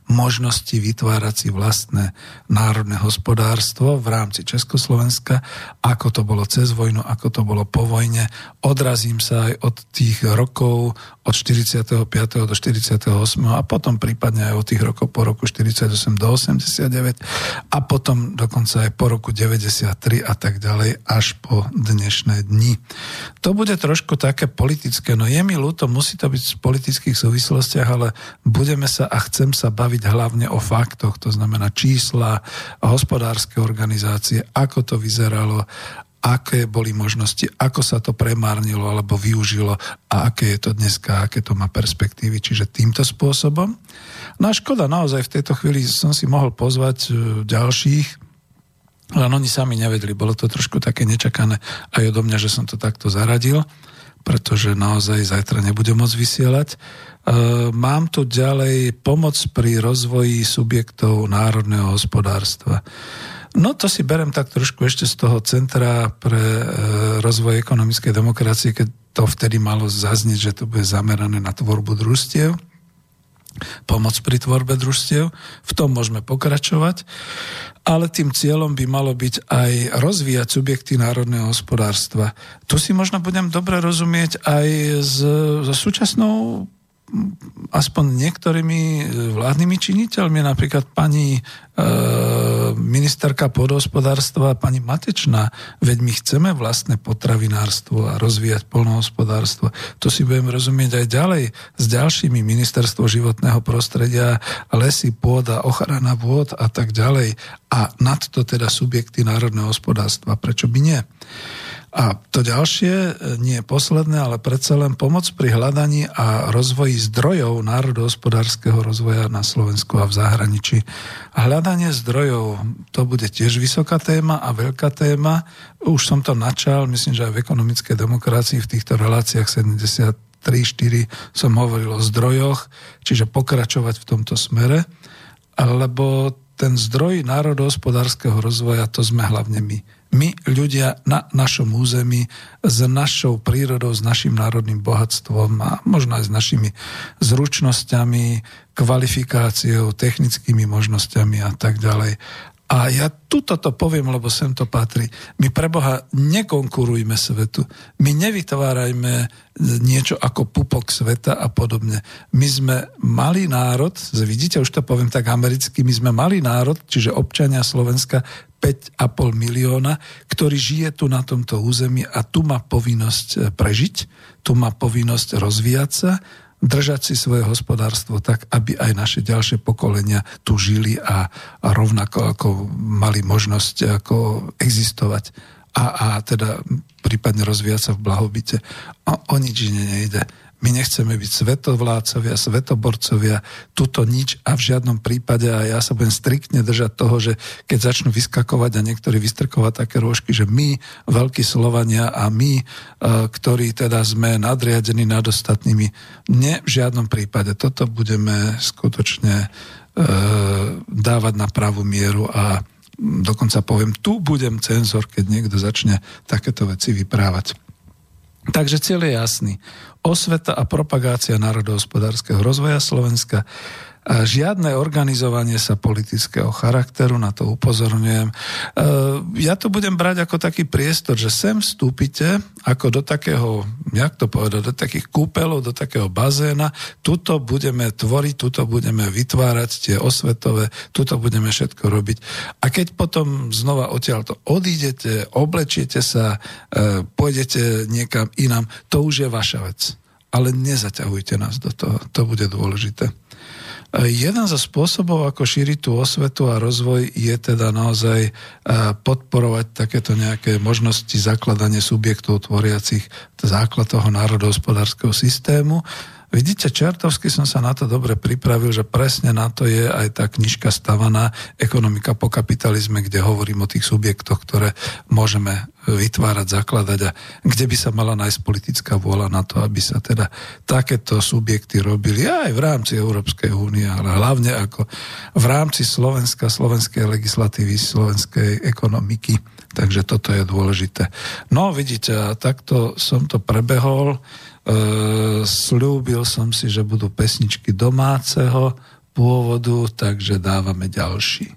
možností vytvárať si vlastné národné hospodárstvo v rámci Československa, ako to bolo cez vojnu, ako to bolo po vojne. Odrazím sa aj od tých rokov od 45. do 48. a potom prípadne aj od tých rokov po roku 48 do 89 a potom dokonca aj po roku 93 a tak ďalej až po dnešné dni. To bude trošku také politické, no je mi ľúto, musí to byť v politických súvislostiach veciach, ale budeme sa a chcem sa baviť hlavne o faktoch, to znamená čísla, hospodárske organizácie, ako to vyzeralo, aké boli možnosti, ako sa to premárnilo alebo využilo a aké je to dneska, aké to má perspektívy. Čiže týmto spôsobom. No a škoda, naozaj v tejto chvíli som si mohol pozvať e, ďalších, len oni sami nevedeli. Bolo to trošku také nečakané aj odo mňa, že som to takto zaradil pretože naozaj zajtra nebudem môcť vysielať. E, mám tu ďalej pomoc pri rozvoji subjektov národného hospodárstva. No to si berem tak trošku ešte z toho Centra pre e, rozvoj ekonomickej demokracie, keď to vtedy malo zaznieť, že to bude zamerané na tvorbu družstiev, pomoc pri tvorbe družstiev. V tom môžeme pokračovať, ale tým cieľom by malo byť aj rozvíjať subjekty národného hospodárstva. Tu si možno budem dobre rozumieť aj so súčasnou aspoň niektorými e, vládnymi činiteľmi, napríklad pani e, ministerka podhospodárstva, pani Matečná, veď my chceme vlastné potravinárstvo a rozvíjať polnohospodárstvo. To si budeme rozumieť aj ďalej s ďalšími ministerstvo životného prostredia, lesy, pôda, ochrana vôd a tak ďalej. A nad to teda subjekty národného hospodárstva. Prečo by nie? A to ďalšie, e, nie posledné, ale predsa len pomoc pri hľadaní a rozvoji zdrojov národohospodárskeho rozvoja na Slovensku a v zahraničí. Hľadanie zdrojov, to bude tiež vysoká téma a veľká téma. Už som to načal, myslím, že aj v ekonomickej demokracii v týchto reláciách 73-4 som hovoril o zdrojoch, čiže pokračovať v tomto smere, lebo ten zdroj národohospodárskeho rozvoja to sme hlavne my my ľudia na našom území s našou prírodou, s našim národným bohatstvom a možno aj s našimi zručnosťami, kvalifikáciou, technickými možnosťami a tak ďalej. A ja tuto to poviem, lebo sem to patrí. My pre Boha nekonkurujme svetu. My nevytvárajme niečo ako pupok sveta a podobne. My sme malý národ, vidíte, už to poviem tak americky, my sme malý národ, čiže občania Slovenska 5,5 milióna, ktorý žije tu na tomto území a tu má povinnosť e, prežiť, tu má povinnosť rozvíjať sa, držať si svoje hospodárstvo tak, aby aj naše ďalšie pokolenia tu žili a, a rovnako ako mali možnosť ako existovať a, a teda prípadne rozvíjať sa v blahobite. A o nič iné nejde. My nechceme byť svetovládcovia, svetoborcovia, tuto nič a v žiadnom prípade a ja sa budem striktne držať toho, že keď začnú vyskakovať a niektorí vystrkovať také rôžky, že my, veľkí Slovania a my, e, ktorí teda sme nadriadení nad ostatnými, nie v žiadnom prípade. Toto budeme skutočne e, dávať na pravú mieru a dokonca poviem, tu budem cenzor, keď niekto začne takéto veci vyprávať. Takže cieľ je jasný osveta a propagácia národohospodárskeho rozvoja Slovenska, žiadne organizovanie sa politického charakteru, na to upozorňujem. E, ja to budem brať ako taký priestor, že sem vstúpite ako do takého, jak to povedať, do takých kúpelov, do takého bazéna, tuto budeme tvoriť, tuto budeme vytvárať tie osvetové, tuto budeme všetko robiť. A keď potom znova odtiaľ to odídete, oblečiete sa, e, pôjdete niekam inám, to už je vaša vec ale nezaťahujte nás do toho. To bude dôležité. Jeden zo spôsobov, ako šíriť tú osvetu a rozvoj, je teda naozaj podporovať takéto nejaké možnosti zakladania subjektov tvoriacich základ toho národohospodárskeho systému Vidíte, čertovsky som sa na to dobre pripravil, že presne na to je aj tá knižka stavaná Ekonomika po kapitalizme, kde hovorím o tých subjektoch, ktoré môžeme vytvárať, zakladať a kde by sa mala nájsť politická vôľa na to, aby sa teda takéto subjekty robili aj v rámci Európskej únie, ale hlavne ako v rámci Slovenska, slovenskej legislatívy, slovenskej ekonomiky. Takže toto je dôležité. No vidíte, takto som to prebehol. E, slúbil som si, že budú pesničky domáceho pôvodu, takže dávame ďalší.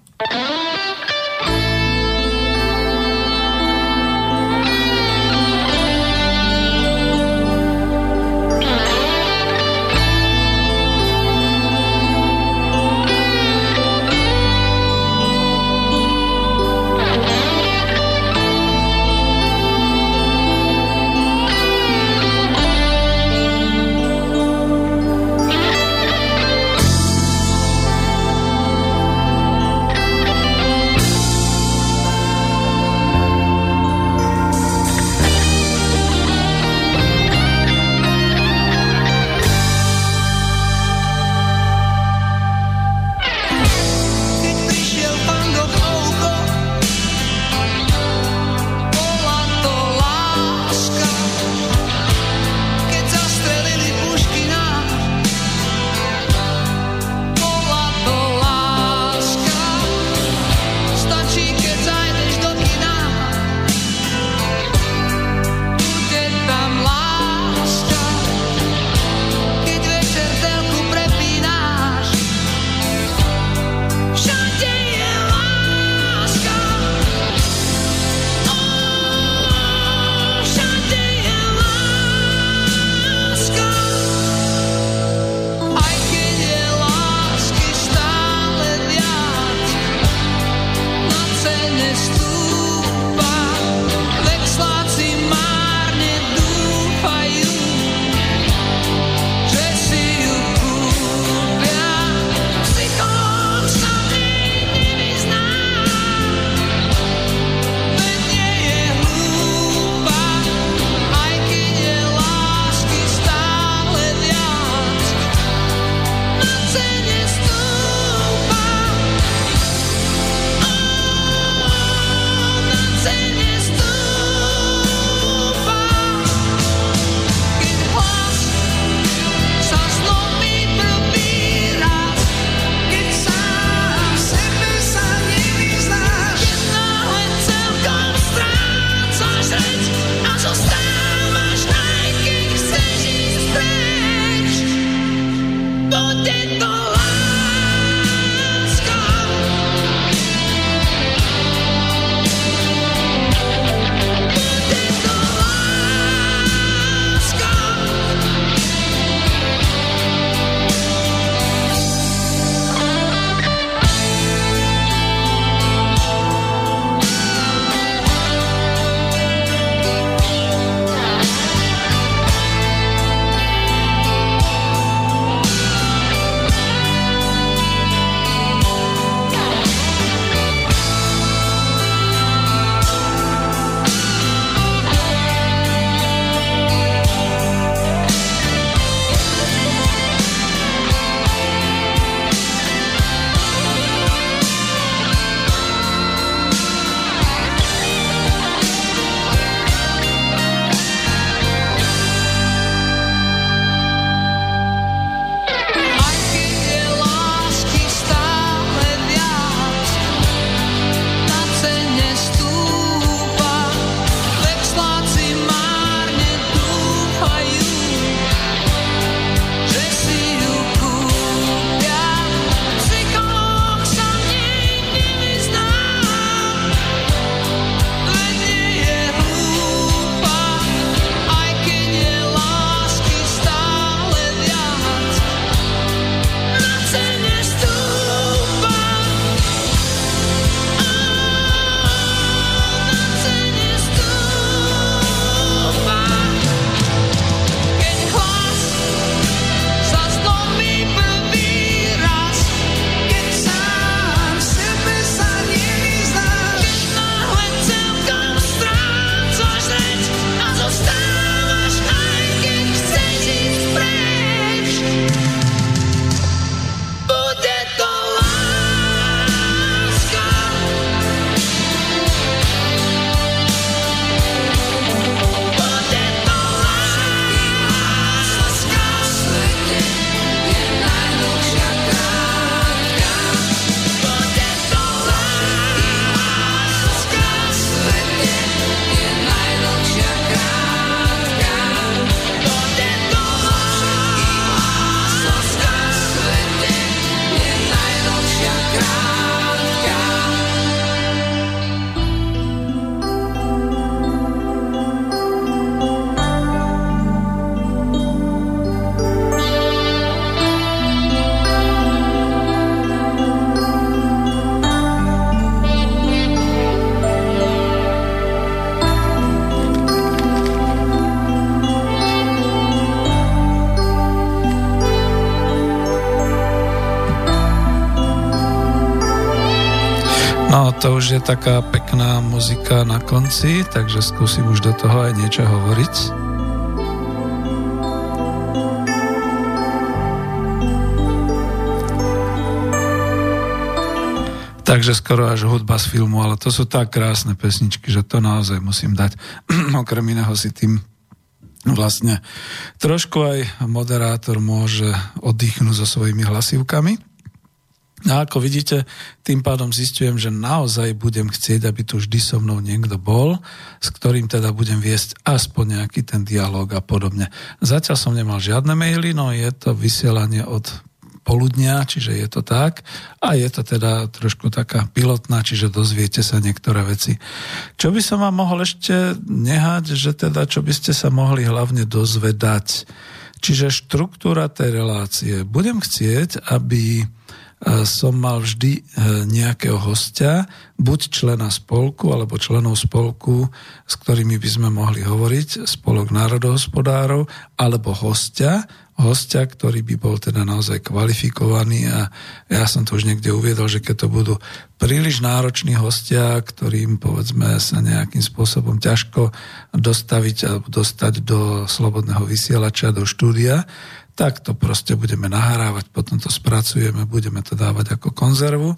To už je taká pekná muzika na konci, takže skúsim už do toho aj niečo hovoriť. Takže skoro až hudba z filmu, ale to sú tak krásne pesničky, že to naozaj musím dať. Okrem iného si tým vlastne trošku aj moderátor môže oddychnúť so svojimi hlasivkami. A ako vidíte, tým pádom zistujem, že naozaj budem chcieť, aby tu vždy so mnou niekto bol, s ktorým teda budem viesť aspoň nejaký ten dialog a podobne. Zatiaľ som nemal žiadne maily, no je to vysielanie od poludnia, čiže je to tak. A je to teda trošku taká pilotná, čiže dozviete sa niektoré veci. Čo by som vám mohol ešte nehať, že teda čo by ste sa mohli hlavne dozvedať. Čiže štruktúra tej relácie. Budem chcieť, aby som mal vždy e, nejakého hostia, buď člena spolku alebo členov spolku, s ktorými by sme mohli hovoriť, spolok národohospodárov, alebo hostia, hostia, ktorý by bol teda naozaj kvalifikovaný a ja som to už niekde uviedol, že keď to budú príliš nároční hostia, ktorým povedzme sa nejakým spôsobom ťažko dostaviť alebo dostať do slobodného vysielača, do štúdia, tak to proste budeme nahrávať, potom to spracujeme, budeme to dávať ako konzervu.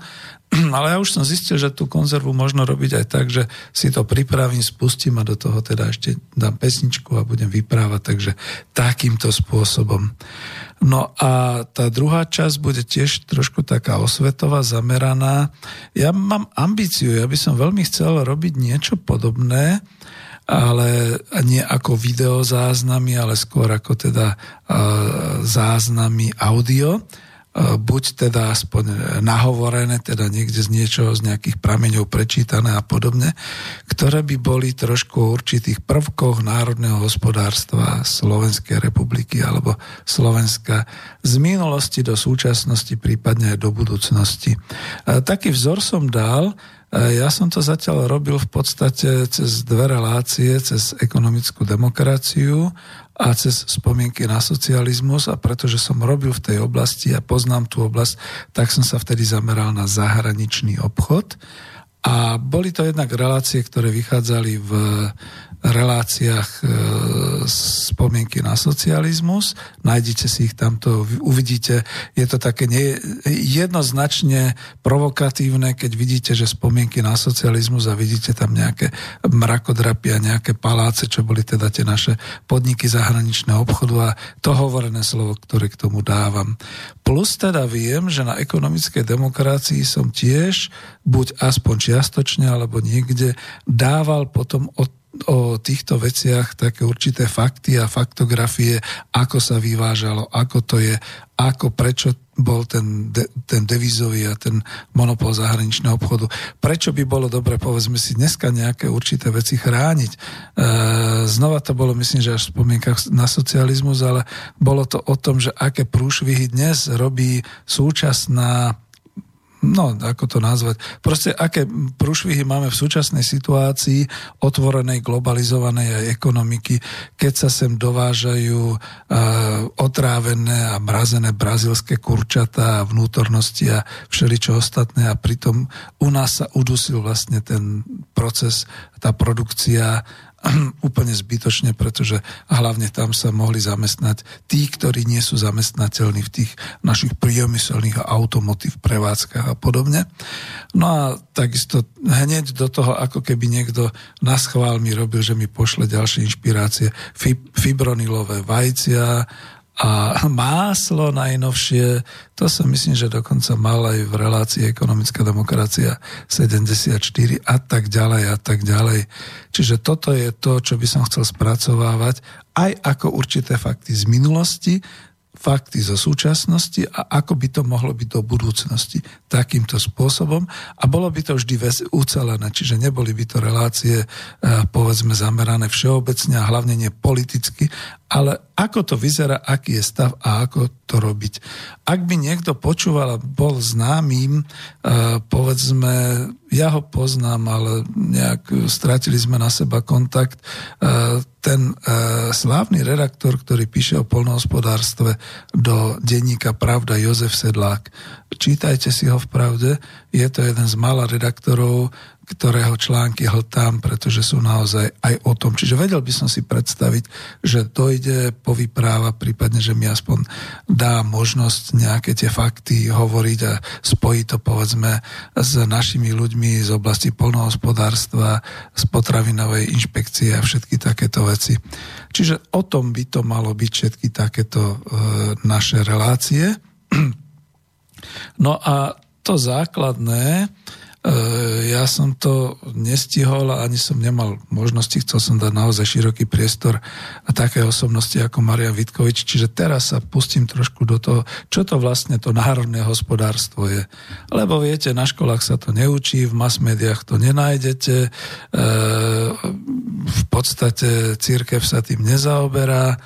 Ale ja už som zistil, že tú konzervu možno robiť aj tak, že si to pripravím, spustím a do toho teda ešte dám pesničku a budem vyprávať, takže takýmto spôsobom. No a tá druhá časť bude tiež trošku taká osvetová, zameraná. Ja mám ambíciu, ja by som veľmi chcel robiť niečo podobné, ale nie ako videozáznamy, ale skôr ako teda záznamy audio, buď teda aspoň nahovorené, teda niekde z niečoho, z nejakých prameňov prečítané a podobne, ktoré by boli trošku o určitých prvkoch národného hospodárstva Slovenskej republiky alebo Slovenska z minulosti do súčasnosti, prípadne aj do budúcnosti. Taký vzor som dal, E, ja som to zatiaľ robil v podstate cez dve relácie, cez ekonomickú demokraciu a cez spomienky na socializmus a pretože som robil v tej oblasti a poznám tú oblasť, tak som sa vtedy zameral na zahraničný obchod. A boli to jednak relácie, ktoré vychádzali v reláciách e, spomienky na socializmus. Nájdete si ich tamto, uvidíte. Je to také nie, jednoznačne provokatívne, keď vidíte, že spomienky na socializmus a vidíte tam nejaké mrakodrapy a nejaké paláce, čo boli teda tie naše podniky zahraničného obchodu a to hovorené slovo, ktoré k tomu dávam. Plus teda viem, že na ekonomickej demokracii som tiež buď aspoň čiastočne alebo niekde dával potom od o týchto veciach také určité fakty a faktografie, ako sa vyvážalo, ako to je, ako, prečo bol ten, de, ten devizový a ten monopol zahraničného obchodu. Prečo by bolo dobre, povedzme si, dneska nejaké určité veci chrániť. E, znova to bolo, myslím, že až v spomienkach na socializmus, ale bolo to o tom, že aké prúšvihy dnes robí súčasná no, ako to nazvať, proste aké prúšvihy máme v súčasnej situácii otvorenej, globalizovanej aj ekonomiky, keď sa sem dovážajú uh, otrávené a mrazené brazilské kurčatá a vnútornosti a všeličo ostatné a pritom u nás sa udusil vlastne ten proces, tá produkcia úplne zbytočne, pretože hlavne tam sa mohli zamestnať tí, ktorí nie sú zamestnateľní v tých našich priemyselných automotív prevádzkach a podobne. No a takisto hneď do toho, ako keby niekto na schvál mi robil, že mi pošle ďalšie inšpirácie, fibronilové vajcia, a máslo najnovšie, to som myslím, že dokonca mal aj v relácii ekonomická demokracia 74 a tak ďalej a tak ďalej. Čiže toto je to, čo by som chcel spracovávať aj ako určité fakty z minulosti, fakty zo súčasnosti a ako by to mohlo byť do budúcnosti takýmto spôsobom a bolo by to vždy ucelené, čiže neboli by to relácie eh, povedzme zamerané všeobecne a hlavne nie politicky, ale ako to vyzerá, aký je stav a ako to robiť. Ak by niekto počúval a bol známym, uh, povedzme, ja ho poznám, ale nejak stratili sme na seba kontakt, uh, ten slávny redaktor, ktorý píše o polnohospodárstve do denníka Pravda Jozef Sedlák. Čítajte si ho v Pravde, je to jeden z mála redaktorov, ktorého články hltám, pretože sú naozaj aj o tom. Čiže vedel by som si predstaviť, že dojde, povypráva, prípadne, že mi aspoň dá možnosť nejaké tie fakty hovoriť a spojiť to povedzme s našimi ľuďmi z oblasti polnohospodárstva, z potravinovej inšpekcie a všetky takéto veci. Čiže o tom by to malo byť všetky takéto e, naše relácie. No a to základné, ja som to nestihol a ani som nemal možnosti, chcel som dať naozaj široký priestor a také osobnosti ako Marian Vitkovič, čiže teraz sa pustím trošku do toho, čo to vlastne to národné hospodárstvo je. Lebo viete, na školách sa to neučí, v mass médiách to nenájdete, e, v podstate církev sa tým nezaoberá,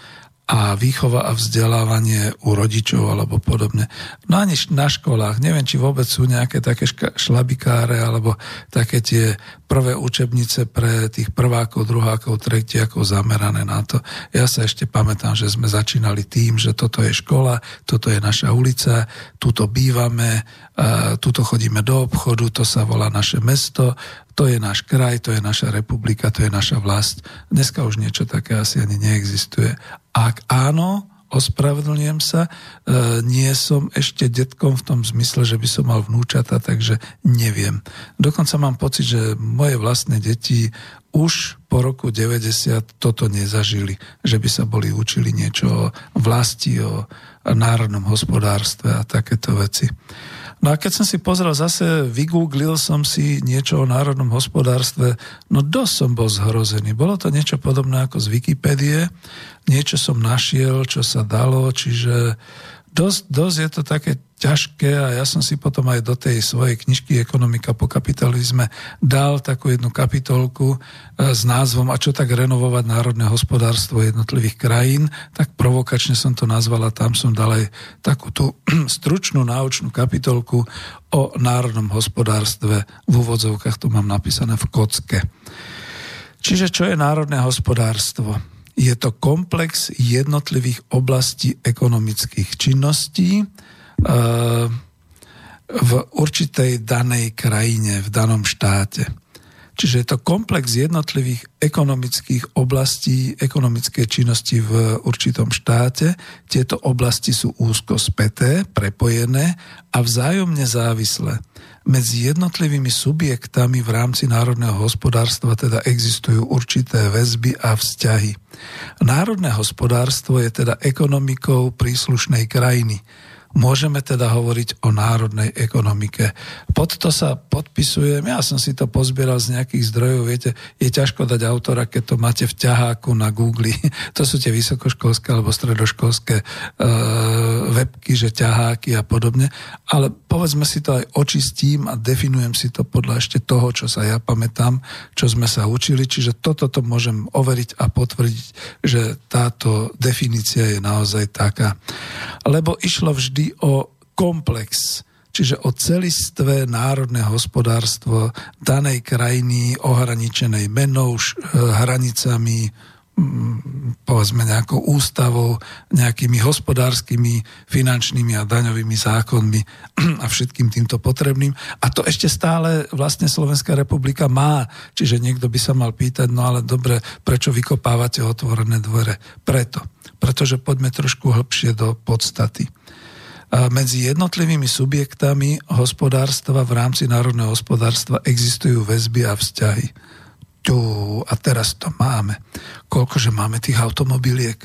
a výchova a vzdelávanie u rodičov alebo podobne. No ani na školách, neviem, či vôbec sú nejaké také šlabikáre alebo také tie prvé učebnice pre tých prvákov, druhákov, tretiakov zamerané na to. Ja sa ešte pamätám, že sme začínali tým, že toto je škola, toto je naša ulica, tuto bývame, tuto chodíme do obchodu, to sa volá naše mesto, to je náš kraj, to je naša republika, to je naša vlast. Dneska už niečo také asi ani neexistuje. Ak áno, ospravedlňujem sa, e, nie som ešte detkom v tom zmysle, že by som mal vnúčata, takže neviem. Dokonca mám pocit, že moje vlastné deti už po roku 90 toto nezažili, že by sa boli učili niečo o vlasti, o národnom hospodárstve a takéto veci. No a keď som si pozrel zase, vygooglil som si niečo o národnom hospodárstve, no dosť som bol zhrozený. Bolo to niečo podobné ako z Wikipédie, niečo som našiel, čo sa dalo, čiže dosť, dosť je to také ťažké a ja som si potom aj do tej svojej knižky Ekonomika po kapitalizme dal takú jednu kapitolku e, s názvom A čo tak renovovať národné hospodárstvo jednotlivých krajín, tak provokačne som to nazval a tam som dal aj takú tú stručnú náučnú kapitolku o národnom hospodárstve. V úvodzovkách to mám napísané v kocke. Čiže čo je národné hospodárstvo? Je to komplex jednotlivých oblastí ekonomických činností, v určitej danej krajine, v danom štáte. Čiže je to komplex jednotlivých ekonomických oblastí, ekonomické činnosti v určitom štáte. Tieto oblasti sú úzko späté, prepojené a vzájomne závislé. Medzi jednotlivými subjektami v rámci národného hospodárstva teda existujú určité väzby a vzťahy. Národné hospodárstvo je teda ekonomikou príslušnej krajiny Môžeme teda hovoriť o národnej ekonomike. Pod to sa podpisujem, ja som si to pozbieral z nejakých zdrojov, viete, je ťažko dať autora, keď to máte v ťaháku na Google. To sú tie vysokoškolské alebo stredoškolské e, webky, že ťaháky a podobne. Ale povedzme si to aj očistím a definujem si to podľa ešte toho, čo sa ja pamätám, čo sme sa učili. Čiže toto to môžem overiť a potvrdiť, že táto definícia je naozaj taká. Lebo išlo vždy vždy o komplex, čiže o celistvé národné hospodárstvo danej krajiny ohraničenej menou, eh, hranicami, mm, povedzme nejakou ústavou, nejakými hospodárskymi, finančnými a daňovými zákonmi a všetkým týmto potrebným. A to ešte stále vlastne Slovenská republika má. Čiže niekto by sa mal pýtať, no ale dobre, prečo vykopávate otvorené dvere? Preto. Pretože poďme trošku hlbšie do podstaty medzi jednotlivými subjektami hospodárstva v rámci národného hospodárstva existujú väzby a vzťahy. Tu a teraz to máme. Koľkože máme tých automobiliek?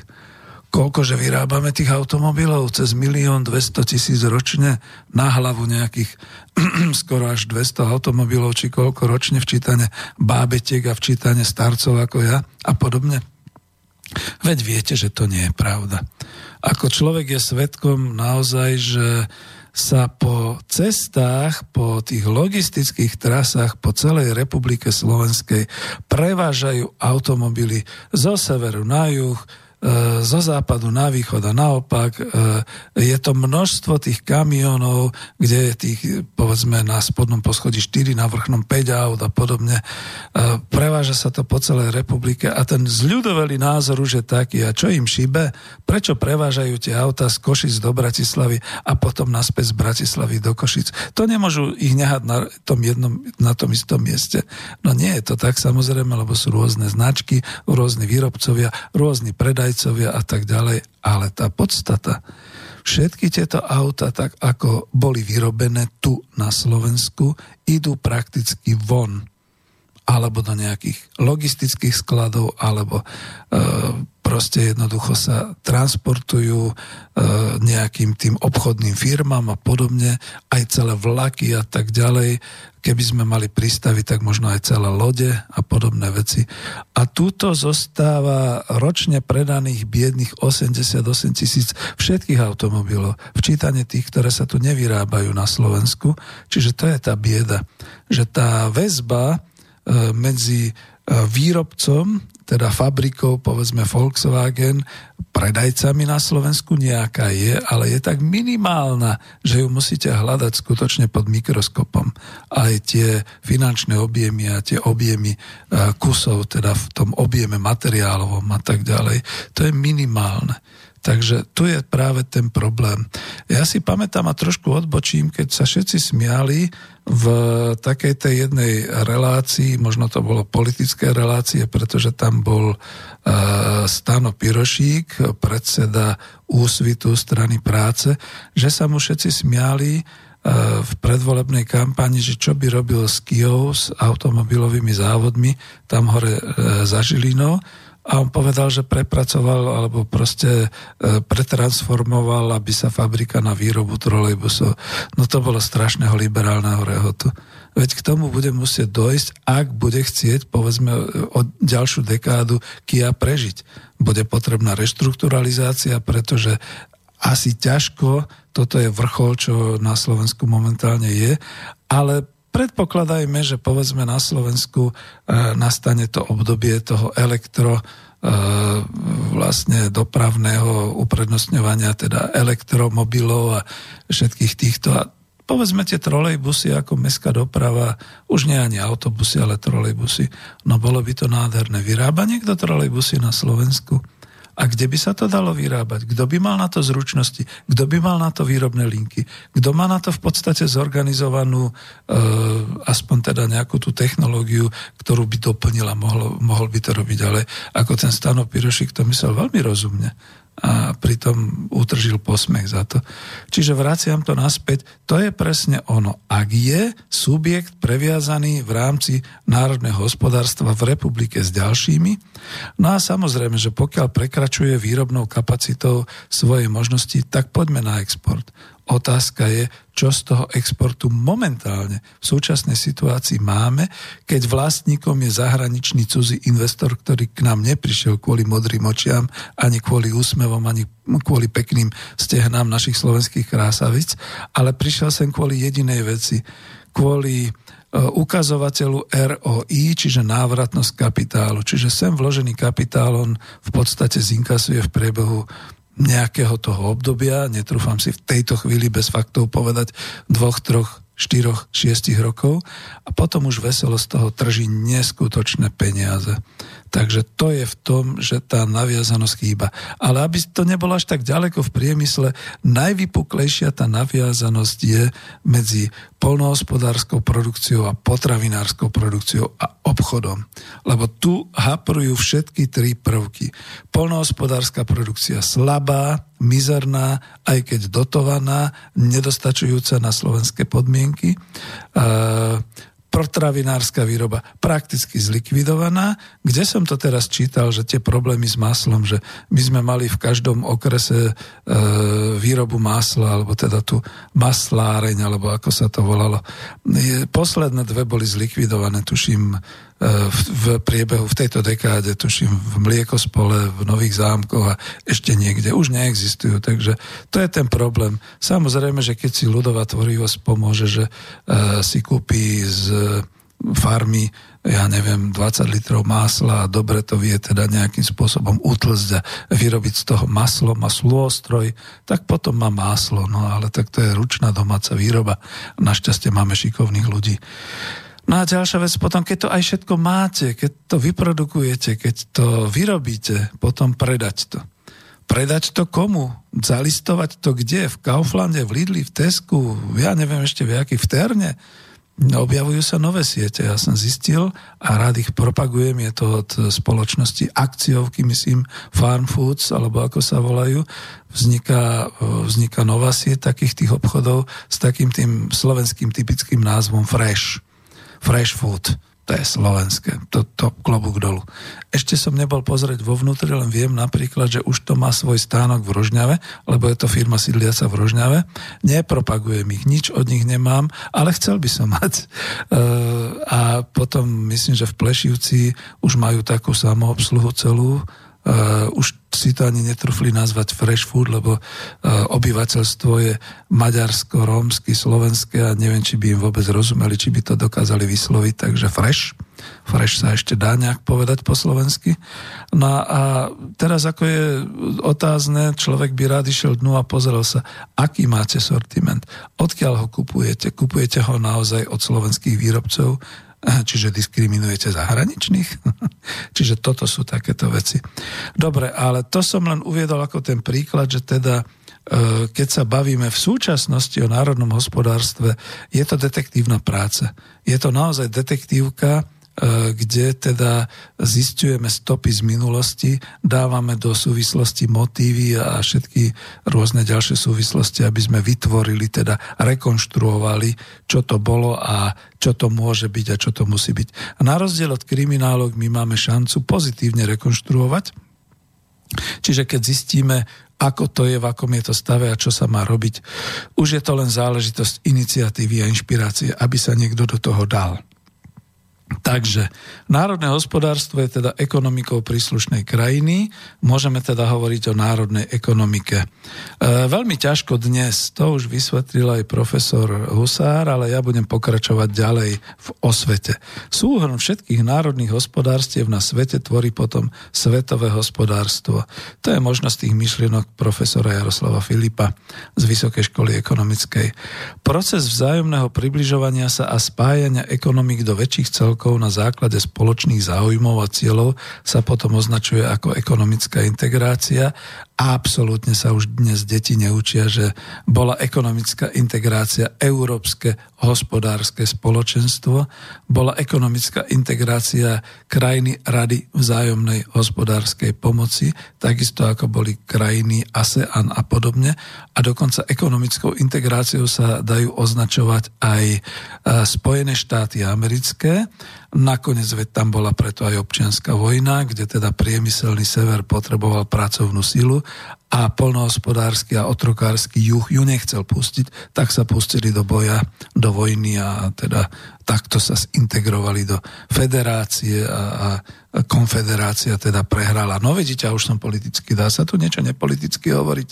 Koľkože vyrábame tých automobilov? Cez milión 200 tisíc ročne na hlavu nejakých skoro až 200 automobilov, či koľko ročne včítane bábetiek a včítane starcov ako ja a podobne. Veď viete, že to nie je pravda ako človek je svetkom naozaj, že sa po cestách, po tých logistických trasách po celej republike Slovenskej prevážajú automobily zo severu na juh, zo západu na východ a naopak. E, je to množstvo tých kamionov, kde je tých, povedzme, na spodnom poschodí 4, na vrchnom 5 aut a podobne. E, preváža sa to po celej republike a ten zľudovelý názor už je taký, a čo im šibe? Prečo prevážajú tie auta z Košic do Bratislavy a potom naspäť z Bratislavy do Košic? To nemôžu ich nehať na tom, jednom, na tom istom mieste. No nie je to tak samozrejme, lebo sú rôzne značky, rôzni výrobcovia, rôzni predajcovia a tak ďalej. Ale tá podstata, všetky tieto auta, tak ako boli vyrobené tu na Slovensku, idú prakticky von alebo do nejakých logistických skladov, alebo e, proste jednoducho sa transportujú e, nejakým tým obchodným firmám a podobne, aj celé vlaky a tak ďalej. Keby sme mali prístavy, tak možno aj celé lode a podobné veci. A túto zostáva ročne predaných biedných 88 tisíc všetkých automobilov, včítanie tých, ktoré sa tu nevyrábajú na Slovensku. Čiže to je tá bieda, že tá väzba E, medzi e, výrobcom, teda fabrikou, povedzme Volkswagen, predajcami na Slovensku nejaká je, ale je tak minimálna, že ju musíte hľadať skutočne pod mikroskopom. Aj tie finančné objemy a tie objemy e, kusov, teda v tom objeme materiálovom a tak ďalej, to je minimálne. Takže tu je práve ten problém. Ja si pamätám a trošku odbočím, keď sa všetci smiali v takej tej jednej relácii, možno to bolo politické relácie, pretože tam bol uh, Stano Pirošík, predseda úsvitu strany práce, že sa mu všetci smiali uh, v predvolebnej kampani, že čo by robil s Kijou, s automobilovými závodmi tam hore uh, za Žilinou, a on povedal, že prepracoval alebo proste e, pretransformoval, aby sa fabrika na výrobu trolejbusov. No to bolo strašného liberálneho rehotu. Veď k tomu bude musieť dojsť, ak bude chcieť, povedzme, o ďalšiu dekádu Kia prežiť. Bude potrebná reštrukturalizácia, pretože asi ťažko, toto je vrchol, čo na Slovensku momentálne je, ale predpokladajme, že povedzme na Slovensku e, nastane to obdobie toho elektro e, vlastne dopravného uprednostňovania, teda elektromobilov a všetkých týchto. A povedzme tie trolejbusy ako mestská doprava, už nie ani autobusy, ale trolejbusy. No bolo by to nádherné. Vyrába niekto trolejbusy na Slovensku? A kde by sa to dalo vyrábať? Kto by mal na to zručnosti? Kto by mal na to výrobné linky? Kto má na to v podstate zorganizovanú, e, aspoň teda nejakú tú technológiu, ktorú by doplnila, mohol, mohol by to robiť, ale ako ten Stano Pirošik to myslel veľmi rozumne a pritom utržil posmech za to. Čiže vraciam to naspäť, to je presne ono. Ak je subjekt previazaný v rámci národného hospodárstva v republike s ďalšími, no a samozrejme, že pokiaľ prekračuje výrobnou kapacitou svoje možnosti, tak poďme na export. Otázka je, čo z toho exportu momentálne v súčasnej situácii máme, keď vlastníkom je zahraničný cudzí investor, ktorý k nám neprišiel kvôli modrým očiam, ani kvôli úsmevom, ani kvôli pekným stehnám našich slovenských krásavic, ale prišiel sem kvôli jedinej veci, kvôli e, ukazovateľu ROI, čiže návratnosť kapitálu. Čiže sem vložený kapitál on v podstate zinkasuje v priebehu nejakého toho obdobia, netrúfam si v tejto chvíli bez faktov povedať dvoch, troch, štyroch, šiestich rokov a potom už veselo z toho trží neskutočné peniaze. Takže to je v tom, že tá naviazanosť chýba. Ale aby to nebolo až tak ďaleko v priemysle, najvypuklejšia tá naviazanosť je medzi polnohospodárskou produkciou a potravinárskou produkciou a obchodom. Lebo tu haprujú všetky tri prvky. Polnohospodárska produkcia slabá, mizerná, aj keď dotovaná, nedostačujúca na slovenské podmienky. Uh, potravinárska výroba prakticky zlikvidovaná. Kde som to teraz čítal, že tie problémy s maslom, že my sme mali v každom okrese e, výrobu masla, alebo teda tu masláreň, alebo ako sa to volalo. Posledné dve boli zlikvidované, tuším, v, v priebehu, v tejto dekáde, tuším, v Mliekospole, v Nových zámkoch a ešte niekde už neexistujú. Takže to je ten problém. Samozrejme, že keď si ľudová tvorivosť pomôže, že uh, si kúpi z farmy, ja neviem, 20 litrov másla a dobre to vie teda nejakým spôsobom utlzť a vyrobiť z toho maslo, má slôstroj, tak potom má máslo, no ale tak to je ručná domáca výroba. Našťastie máme šikovných ľudí. No a ďalšia vec, potom keď to aj všetko máte, keď to vyprodukujete, keď to vyrobíte, potom predať to. Predať to komu? Zalistovať to kde? V Kauflande, v Lidli, v Tesku, ja neviem ešte v jaký, v Terne? No, objavujú sa nové siete, ja som zistil a rád ich propagujem, je to od spoločnosti akciovky, myslím Farm Foods, alebo ako sa volajú, vzniká, vzniká nová sieť takých tých obchodov s takým tým slovenským typickým názvom Fresh. Fresh Food to je slovenské, to, to klobúk dolu. Ešte som nebol pozrieť vo vnútri, len viem napríklad, že už to má svoj stánok v Rožňave, lebo je to firma sídliaca v Rožňave. Nepropagujem ich, nič od nich nemám, ale chcel by som mať. E, a potom myslím, že v Plešivci už majú takú samoobsluhu celú, Uh, už si to ani netrúfli nazvať fresh food, lebo uh, obyvateľstvo je maďarsko, rómsky, slovenské a neviem, či by im vôbec rozumeli, či by to dokázali vysloviť, takže fresh. Fresh sa ešte dá nejak povedať po slovensky. No a teraz ako je otázne, človek by rád išiel dnu a pozrel sa, aký máte sortiment, odkiaľ ho kupujete, kupujete ho naozaj od slovenských výrobcov, čiže diskriminujete zahraničných. čiže toto sú takéto veci. Dobre, ale to som len uviedol ako ten príklad, že teda e, keď sa bavíme v súčasnosti o národnom hospodárstve, je to detektívna práca. Je to naozaj detektívka, kde teda zistujeme stopy z minulosti, dávame do súvislosti motívy a všetky rôzne ďalšie súvislosti, aby sme vytvorili, teda rekonštruovali, čo to bolo a čo to môže byť a čo to musí byť. A na rozdiel od kriminálov my máme šancu pozitívne rekonštruovať, čiže keď zistíme, ako to je, v akom je to stave a čo sa má robiť. Už je to len záležitosť iniciatívy a inšpirácie, aby sa niekto do toho dal. Takže národné hospodárstvo je teda ekonomikou príslušnej krajiny. Môžeme teda hovoriť o národnej ekonomike. E, veľmi ťažko dnes, to už vysvetlil aj profesor Husár, ale ja budem pokračovať ďalej v osvete. Súhrn všetkých národných hospodárstiev na svete tvorí potom svetové hospodárstvo. To je možnosť tých myšlienok profesora Jaroslava Filipa z Vysokej školy ekonomickej. Proces vzájomného približovania sa a spájania ekonomik do väčších celkov celkov na základe spoločných záujmov a cieľov sa potom označuje ako ekonomická integrácia absolútne sa už dnes deti neučia, že bola ekonomická integrácia európske hospodárske spoločenstvo, bola ekonomická integrácia krajiny Rady vzájomnej hospodárskej pomoci, takisto ako boli krajiny ASEAN a podobne. A dokonca ekonomickou integráciou sa dajú označovať aj e, Spojené štáty americké. Nakoniec veď tam bola preto aj občianská vojna, kde teda priemyselný sever potreboval pracovnú silu a polnohospodársky a otrokársky juh ju nechcel pustiť, tak sa pustili do boja, do vojny a teda takto sa zintegrovali do federácie a, a konfederácia teda prehrala. No vidíte, už som politicky, dá sa tu niečo nepoliticky hovoriť.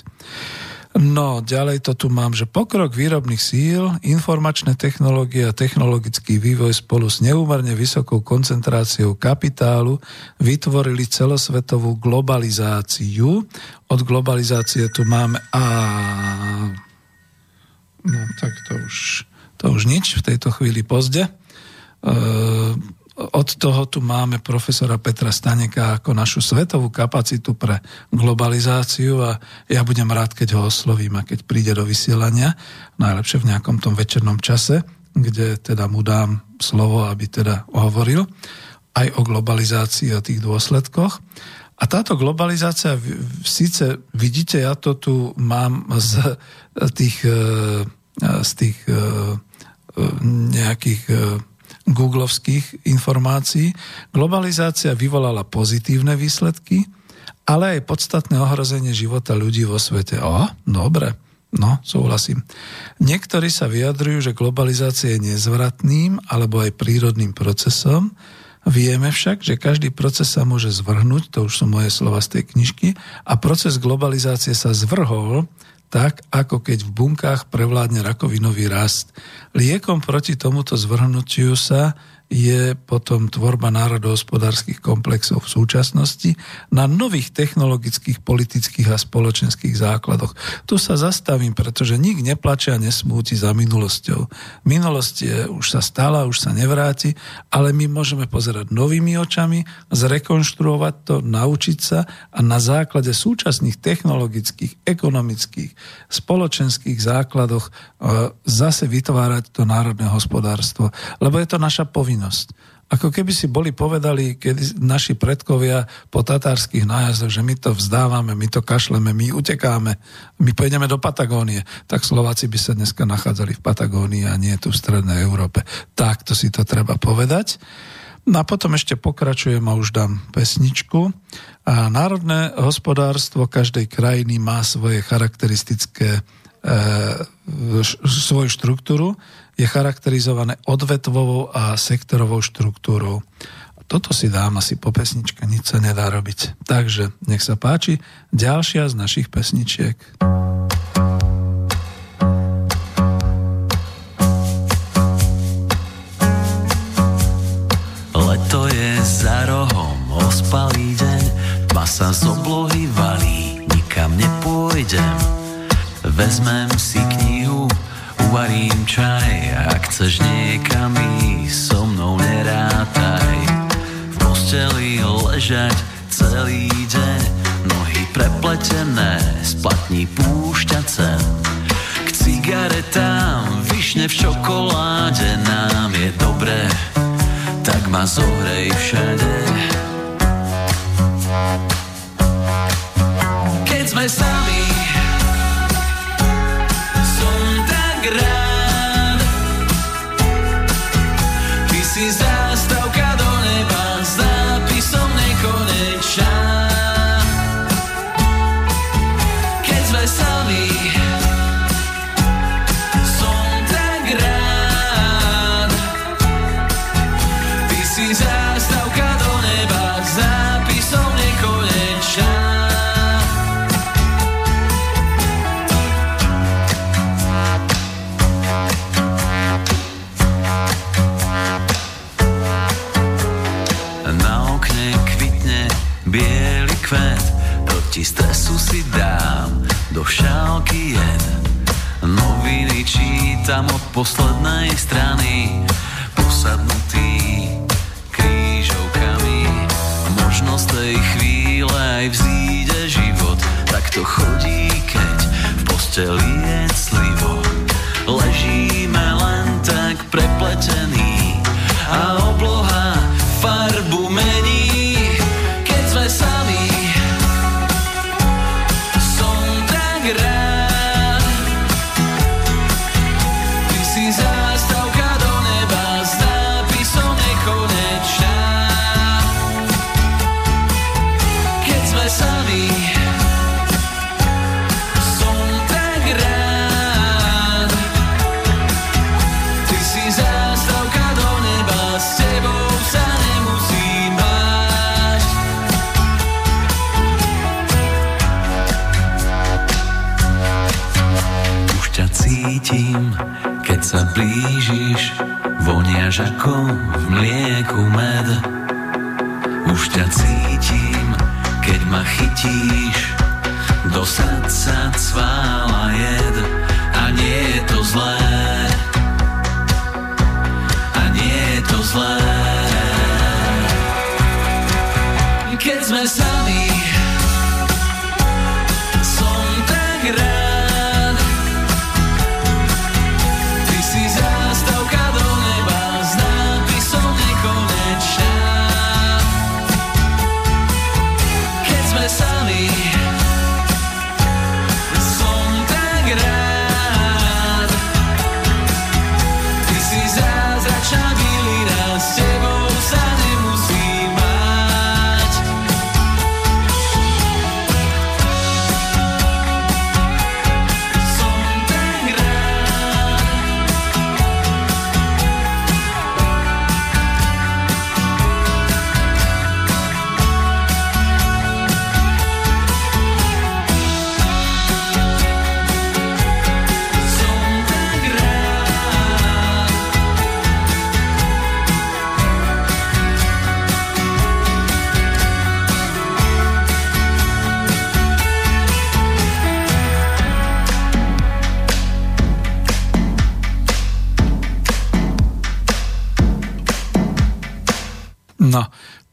No, ďalej to tu mám, že pokrok výrobných síl, informačné technológie a technologický vývoj spolu s neúmerne vysokou koncentráciou kapitálu vytvorili celosvetovú globalizáciu. Od globalizácie tu máme a... No, tak to už, to už nič, v tejto chvíli pozde. E, od toho tu máme profesora Petra Staneka ako našu svetovú kapacitu pre globalizáciu a ja budem rád, keď ho oslovím a keď príde do vysielania, najlepšie v nejakom tom večernom čase, kde teda mu dám slovo, aby teda hovoril aj o globalizácii a tých dôsledkoch. A táto globalizácia, síce vidíte, ja to tu mám z tých, e, z tých e, nejakých e, googlovských informácií, globalizácia vyvolala pozitívne výsledky, ale aj podstatné ohrozenie života ľudí vo svete. O, dobre, no, súhlasím. Niektorí sa vyjadrujú, že globalizácia je nezvratným alebo aj prírodným procesom, Vieme však, že každý proces sa môže zvrhnúť, to už sú moje slova z tej knižky, a proces globalizácie sa zvrhol tak ako keď v bunkách prevládne rakovinový rast. Liekom proti tomuto zvrhnutiu sa je potom tvorba národohospodárskych komplexov v súčasnosti na nových technologických, politických a spoločenských základoch. Tu sa zastavím, pretože nik neplače a nesmúti za minulosťou. Minulosť je, už sa stala, už sa nevráti, ale my môžeme pozerať novými očami, zrekonštruovať to, naučiť sa a na základe súčasných technologických, ekonomických, spoločenských základoch e, zase vytvárať to národné hospodárstvo. Lebo je to naša povinnosť. Ako keby si boli povedali, keď naši predkovia po tatárskych nájazdoch, že my to vzdávame, my to kašleme, my utekáme, my pôjdeme do Patagónie, tak Slováci by sa dneska nachádzali v Patagónii a nie tu v Strednej Európe. Takto si to treba povedať. No a potom ešte pokračujem a už dám pesničku. A národné hospodárstvo každej krajiny má svoje charakteristické e, svoju štruktúru je charakterizované odvetvovou a sektorovou štruktúrou. Toto si dám asi po pesničke, nič sa nedá robiť. Takže nech sa páči, ďalšia z našich pesničiek. Leto je za rohom, ospalý deň, tma sa z oblohy valí, nikam nepôjdem. Vezmem si knihu, uvarím čaj, ak chceš niekam ísť, so mnou nerátaj. V posteli ležať celý deň, nohy prepletené, splatní púšťa cen. K cigaretám, vyšne v čokoláde, nám je dobré, tak ma zohrej všade. Keď sme sami, poslednej strany. Posadnutý krížovkami. Možno z tej chvíle aj vzíde život. Tak to chodí, keď v posteli je clivo Ležíme len tak prepletení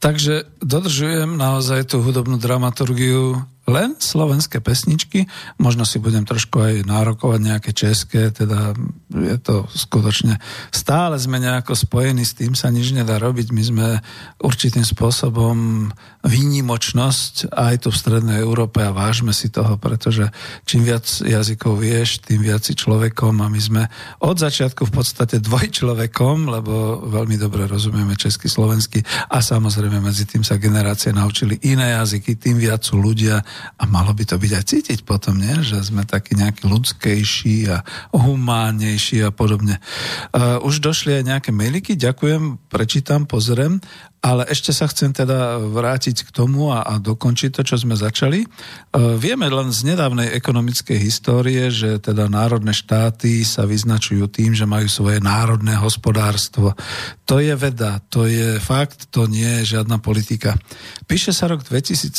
takže dodržujem naozaj tú hudobnú dramaturgiu slovenské pesničky, možno si budem trošku aj nárokovať nejaké české, teda je to skutočne, stále sme nejako spojení s tým, sa nič nedá robiť, my sme určitým spôsobom výnimočnosť aj tu v Strednej Európe a vážme si toho, pretože čím viac jazykov vieš, tým viac si človekom a my sme od začiatku v podstate dvojčlovekom, lebo veľmi dobre rozumieme česky, slovensky a samozrejme medzi tým sa generácie naučili iné jazyky, tým viac sú ľudia a malo by to byť aj cítiť potom, nie? že sme takí nejakí ľudskejší a humánnejší a podobne. Uh, už došli aj nejaké mailiky, ďakujem, prečítam, pozriem, ale ešte sa chcem teda vrátiť k tomu a, a dokončiť to, čo sme začali. Uh, vieme len z nedávnej ekonomickej histórie, že teda národné štáty sa vyznačujú tým, že majú svoje národné hospodárstvo. To je veda, to je fakt, to nie je žiadna politika. Píše sa rok 2017,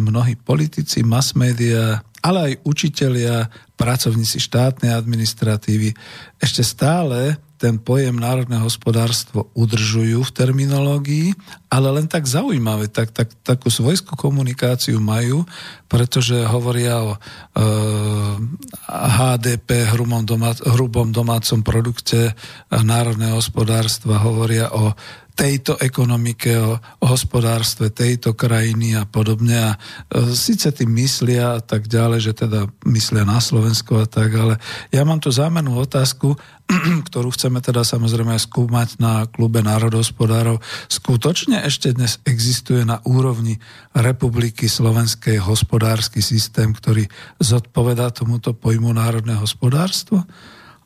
mnohí politici, mass media, ale aj učitelia, pracovníci štátnej administratívy ešte stále ten pojem národné hospodárstvo udržujú v terminológii, ale len tak zaujímavé, tak, tak, takú svojskú komunikáciu majú, pretože hovoria o e, HDP, hrubom, domá, hrubom domácom produkte národného hospodárstva, hovoria o tejto ekonomike, o, o hospodárstve tejto krajiny a podobne. A e, síce tým myslia a tak ďalej, že teda myslia na Slovensko a tak, ale ja mám tu zámernú otázku, ktorú chceme teda samozrejme skúmať na klube národohospodárov. Skutočne ešte dnes existuje na úrovni Republiky Slovenskej hospodársky systém, ktorý zodpovedá tomuto pojmu národné hospodárstvo?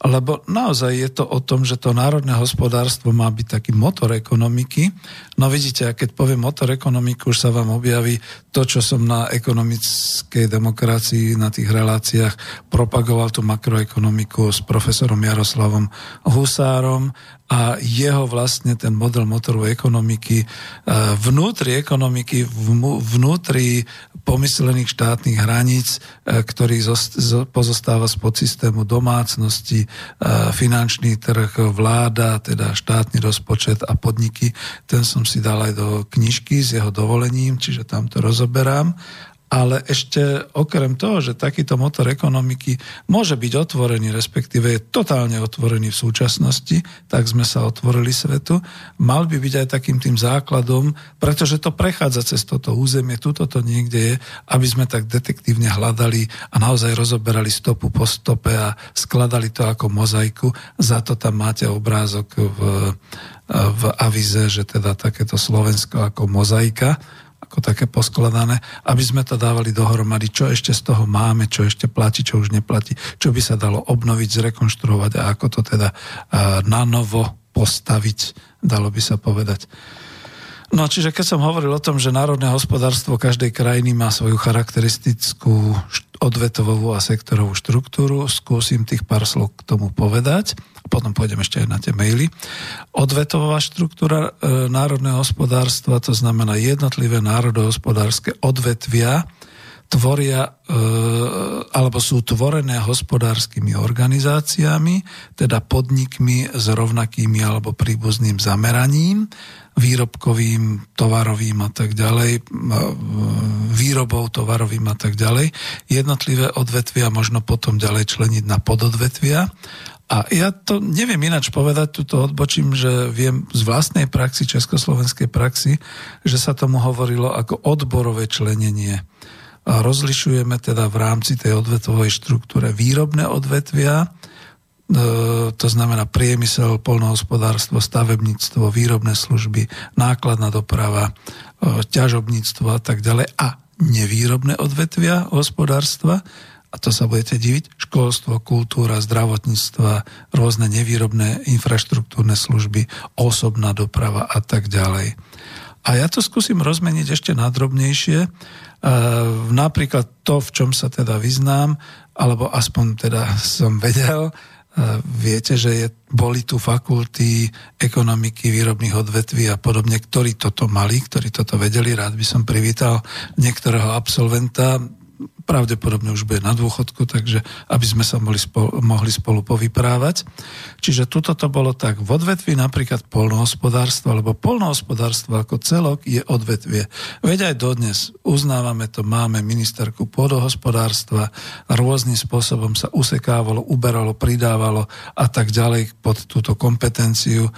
Lebo naozaj je to o tom, že to národné hospodárstvo má byť taký motor ekonomiky. No vidíte, a keď poviem motor ekonomiky, už sa vám objaví to, čo som na ekonomickej demokracii, na tých reláciách propagoval tú makroekonomiku s profesorom Jaroslavom Husárom a jeho vlastne ten model motoru ekonomiky e, vnútri ekonomiky, vnútri pomyslených štátnych hraníc, e, ktorý pozostáva z podsystému domácnosti, finančný trh, vláda, teda štátny rozpočet a podniky. Ten som si dal aj do knižky s jeho dovolením, čiže tam to rozoberám ale ešte okrem toho, že takýto motor ekonomiky môže byť otvorený, respektíve je totálne otvorený v súčasnosti, tak sme sa otvorili svetu, mal by byť aj takým tým základom, pretože to prechádza cez toto územie, tuto to niekde je, aby sme tak detektívne hľadali a naozaj rozoberali stopu po stope a skladali to ako mozaiku. Za to tam máte obrázok v, v avize, že teda takéto Slovensko ako mozaika, ako také poskladané, aby sme to dávali dohromady, čo ešte z toho máme, čo ešte platí, čo už neplatí, čo by sa dalo obnoviť, zrekonštruovať a ako to teda na novo postaviť, dalo by sa povedať. No čiže keď som hovoril o tom, že národné hospodárstvo každej krajiny má svoju charakteristickú odvetovú a sektorovú štruktúru, skúsim tých pár slov k tomu povedať potom pôjdem ešte aj na tie maily. Odvetová štruktúra e, národného hospodárstva, to znamená jednotlivé národohospodárske odvetvia, tvoria e, alebo sú tvorené hospodárskymi organizáciami, teda podnikmi s rovnakými alebo príbuzným zameraním, výrobkovým, tovarovým a tak ďalej, e, výrobou tovarovým a tak ďalej. Jednotlivé odvetvia možno potom ďalej členiť na pododvetvia a ja to neviem ináč povedať, tuto odbočím, že viem z vlastnej praxi, československej praxi, že sa tomu hovorilo ako odborové členenie. A rozlišujeme teda v rámci tej odvetovej štruktúre výrobné odvetvia, to znamená priemysel, polnohospodárstvo, stavebníctvo, výrobné služby, nákladná doprava, e, ťažobníctvo a tak ďalej a nevýrobné odvetvia hospodárstva, a to sa budete diviť, školstvo, kultúra, zdravotníctva, rôzne nevýrobné infraštruktúrne služby, osobná doprava a tak ďalej. A ja to skúsim rozmeniť ešte nadrobnejšie. E, napríklad to, v čom sa teda vyznám, alebo aspoň teda som vedel, e, viete, že je, boli tu fakulty ekonomiky, výrobných odvetví a podobne, ktorí toto mali, ktorí toto vedeli. Rád by som privítal niektorého absolventa pravdepodobne už bude na dôchodku, takže aby sme sa mohli spolu, mohli spolu povyprávať. Čiže tuto to bolo tak v odvetvi napríklad polnohospodárstva, lebo polnohospodárstvo ako celok je odvetvie. Veď aj dodnes uznávame to, máme ministerku pôdohospodárstva, rôznym spôsobom sa usekávalo, uberalo, pridávalo a tak ďalej pod túto kompetenciu,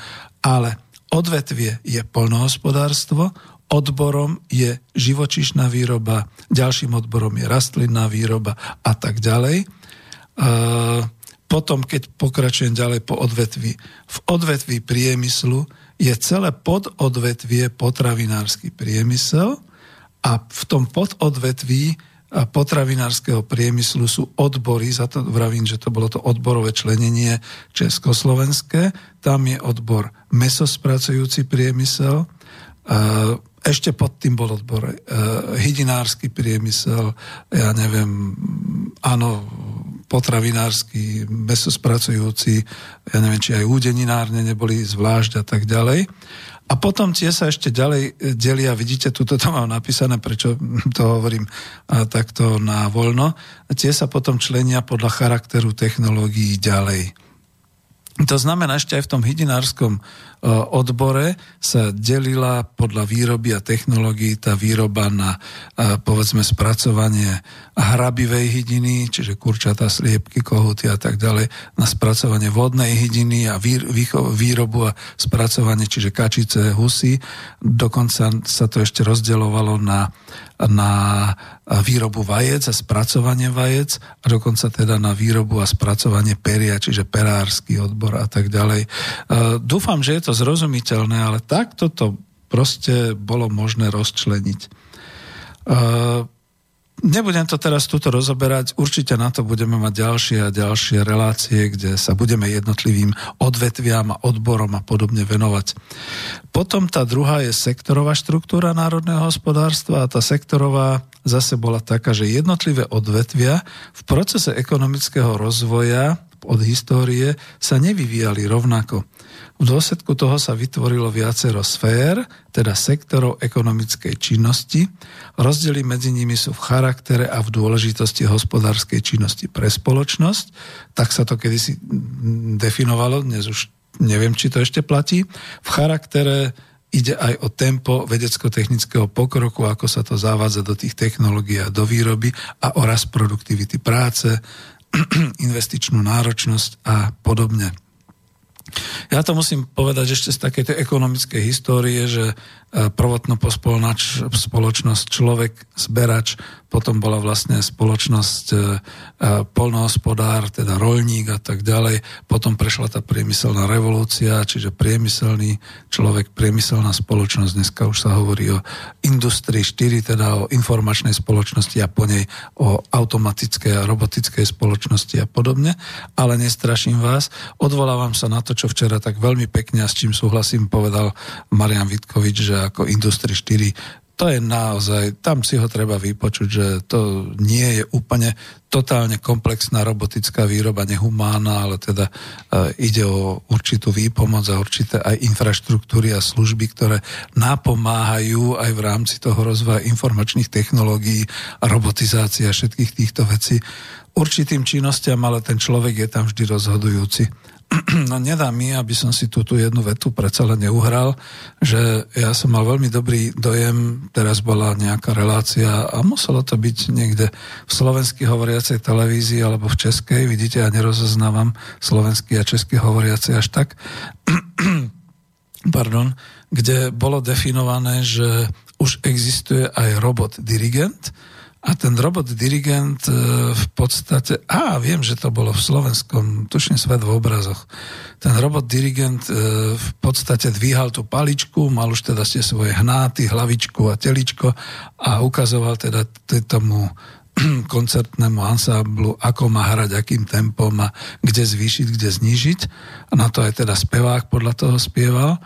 ale odvetvie je polnohospodárstvo, odborom je živočišná výroba, ďalším odborom je rastlinná výroba a tak ďalej. Potom, keď pokračujem ďalej po odvetvi, v odvetvi priemyslu je celé pododvetvie potravinársky priemysel a v tom pododvetví potravinárskeho priemyslu sú odbory, za to vravím, že to bolo to odborové členenie československé, tam je odbor mesospracujúci priemysel, ešte pod tým bol odbor uh, hydinársky priemysel, ja neviem, áno, potravinársky, mesospracujúci, ja neviem, či aj údeninárne neboli zvlášť a tak ďalej. A potom tie sa ešte ďalej e, delia, vidíte, tuto to mám napísané, prečo to hovorím a, takto na voľno. Tie sa potom členia podľa charakteru technológií ďalej. To znamená, ešte aj v tom hydinárskom e, odbore sa delila podľa výroby a technológií tá výroba na, e, povedzme, spracovanie hrabivej hydiny, čiže kurčata, sliepky, kohuty a tak ďalej, na spracovanie vodnej hydiny a výrobu a spracovanie, čiže kačice, husy. Dokonca sa to ešte rozdeľovalo na na výrobu vajec a spracovanie vajec a dokonca teda na výrobu a spracovanie peria, čiže perársky odbor a tak ďalej. E, dúfam, že je to zrozumiteľné, ale takto to proste bolo možné rozčleniť. E, Nebudem to teraz tuto rozoberať, určite na to budeme mať ďalšie a ďalšie relácie, kde sa budeme jednotlivým odvetviam a odborom a podobne venovať. Potom tá druhá je sektorová štruktúra národného hospodárstva a tá sektorová zase bola taká, že jednotlivé odvetvia v procese ekonomického rozvoja od histórie sa nevyvíjali rovnako. V dôsledku toho sa vytvorilo viacero sfér, teda sektorov ekonomickej činnosti. Rozdiely medzi nimi sú v charaktere a v dôležitosti hospodárskej činnosti pre spoločnosť. Tak sa to kedysi definovalo, dnes už neviem, či to ešte platí. V charaktere ide aj o tempo vedecko-technického pokroku, ako sa to zavádza do tých technológií a do výroby a o rast produktivity práce, investičnú náročnosť a podobne. Ja to musím povedať ešte z takej tej ekonomickej histórie, že e, prvotno spoločnosť človek, zberač, potom bola vlastne spoločnosť e, e, polnohospodár, teda rolník a tak ďalej. Potom prešla tá priemyselná revolúcia, čiže priemyselný človek, priemyselná spoločnosť. Dneska už sa hovorí o Industrii 4, teda o informačnej spoločnosti a po nej o automatickej a robotickej spoločnosti a podobne. Ale nestraším vás. Odvolávam sa na to, čo včera tak veľmi pekne a s čím súhlasím povedal Marian Vitkovič, že ako Industrii 4 to je naozaj, tam si ho treba vypočuť, že to nie je úplne totálne komplexná robotická výroba, nehumánna, ale teda e, ide o určitú výpomoc a určité aj infraštruktúry a služby, ktoré napomáhajú aj v rámci toho rozvoja informačných technológií a robotizácie a všetkých týchto vecí určitým činnostiam, ale ten človek je tam vždy rozhodujúci. no nedá mi, aby som si túto jednu vetu predsa len neuhral, že ja som mal veľmi dobrý dojem, teraz bola nejaká relácia a muselo to byť niekde v slovenský hovoriacej televízii alebo v českej, vidíte, ja nerozoznávam slovenský a český hovoriacej až tak, pardon, kde bolo definované, že už existuje aj robot dirigent, a ten robot dirigent e, v podstate, a viem, že to bolo v slovenskom, tuším svet v obrazoch, ten robot dirigent e, v podstate dvíhal tú paličku, mal už teda ste svoje hnáty, hlavičku a teličko a ukazoval teda tomu koncertnému ansáblu, ako má hrať, akým tempom a kde zvýšiť, kde znížiť. A na to aj teda spevák podľa toho spieval.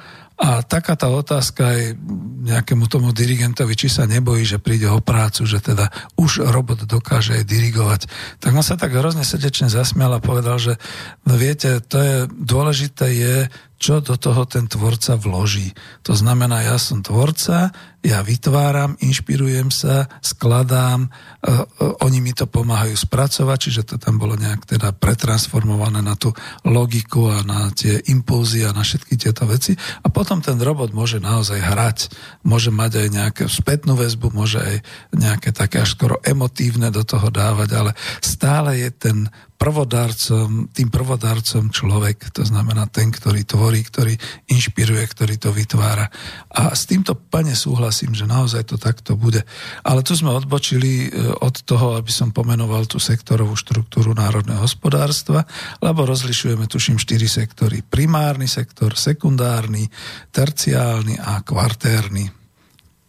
A taká tá otázka aj nejakému tomu dirigentovi, či sa nebojí, že príde o prácu, že teda už robot dokáže aj dirigovať. Tak on sa tak hrozne srdečne zasmial a povedal, že no viete, to je dôležité je, čo do toho ten tvorca vloží. To znamená, ja som tvorca, ja vytváram, inšpirujem sa, skladám, uh, uh, oni mi to pomáhajú spracovať, čiže to tam bolo nejak teda pretransformované na tú logiku a na tie impulzy a na všetky tieto veci. A potom ten robot môže naozaj hrať, môže mať aj nejakú spätnú väzbu, môže aj nejaké také až skoro emotívne do toho dávať, ale stále je ten prvodárcom, tým prvodárcom človek, to znamená ten, ktorý tvorí, ktorý inšpiruje, ktorý to vytvára. A s týmto pane súhlasím, že naozaj to takto bude. Ale tu sme odbočili e, od toho, aby som pomenoval tú sektorovú štruktúru národného hospodárstva, lebo rozlišujeme, tuším, štyri sektory. Primárny sektor, sekundárny, terciálny a kvartérny.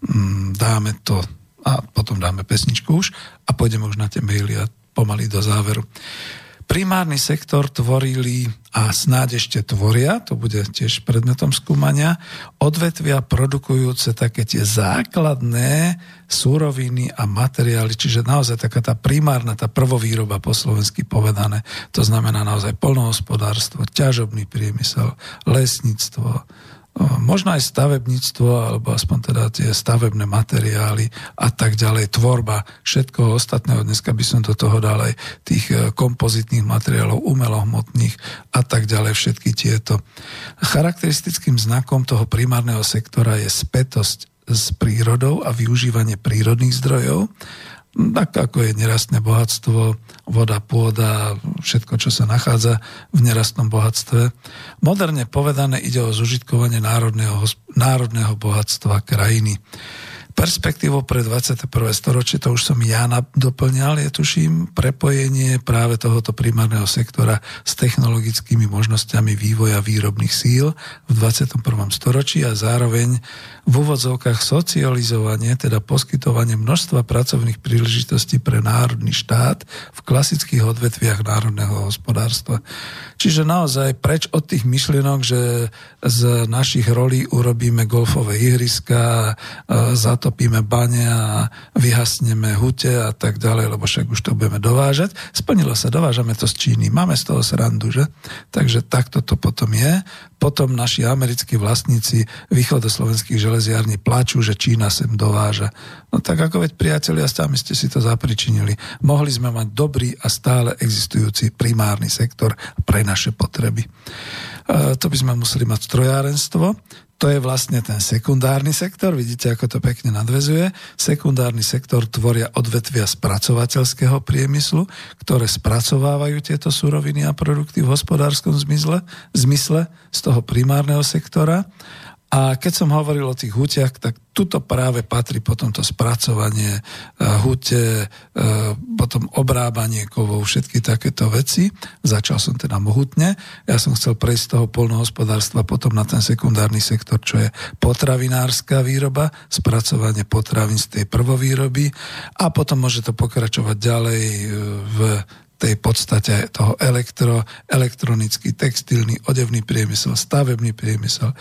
Mm, dáme to a potom dáme pesničku už a pôjdeme už na tie maily a pomaly do záveru. Primárny sektor tvorili a snáď ešte tvoria, to bude tiež predmetom skúmania, odvetvia produkujúce také tie základné súroviny a materiály, čiže naozaj taká tá primárna, tá prvovýroba po slovensky povedané, to znamená naozaj polnohospodárstvo, ťažobný priemysel, lesníctvo, možno aj stavebníctvo, alebo aspoň teda tie stavebné materiály a tak ďalej, tvorba všetkoho ostatného. Dneska by som do toho dal aj tých e, kompozitných materiálov, umelohmotných a tak ďalej, všetky tieto. Charakteristickým znakom toho primárneho sektora je spätosť s prírodou a využívanie prírodných zdrojov tak ako je nerastné bohatstvo, voda, pôda, všetko, čo sa nachádza v nerastnom bohatstve. Moderne povedané ide o zužitkovanie národného, národného bohatstva krajiny perspektívou pre 21. storočie, to už som ja doplňal, je tuším prepojenie práve tohoto primárneho sektora s technologickými možnosťami vývoja výrobných síl v 21. storočí a zároveň v úvodzovkách socializovanie, teda poskytovanie množstva pracovných príležitostí pre národný štát v klasických odvetviach národného hospodárstva. Čiže naozaj preč od tých myšlienok, že z našich rolí urobíme golfové ihriska, zatopíme bane a vyhasneme hute a tak ďalej, lebo však už to budeme dovážať. Splnilo sa, dovážame to z Číny, máme z toho srandu, že? Takže takto to potom je. Potom naši americkí vlastníci východoslovenských železiarní plačú, že Čína sem dováža. No tak ako veď priatelia, sami ste si to zapričinili. Mohli sme mať dobrý a stále existujúci primárny sektor pre naše potreby. To by sme museli mať strojárenstvo, to je vlastne ten sekundárny sektor, vidíte, ako to pekne nadvezuje. Sekundárny sektor tvoria odvetvia spracovateľského priemyslu, ktoré spracovávajú tieto suroviny a produkty v hospodárskom zmysle, zmysle z toho primárneho sektora a keď som hovoril o tých hutiach, tak tuto práve patrí potom to spracovanie e, hute, e, potom obrábanie kovov, všetky takéto veci. Začal som teda mohutne. Ja som chcel prejsť z toho polnohospodárstva potom na ten sekundárny sektor, čo je potravinárska výroba, spracovanie potravín z tej prvovýroby a potom môže to pokračovať ďalej e, v tej podstate toho elektro, elektronický, textilný, odevný priemysel, stavebný priemysel,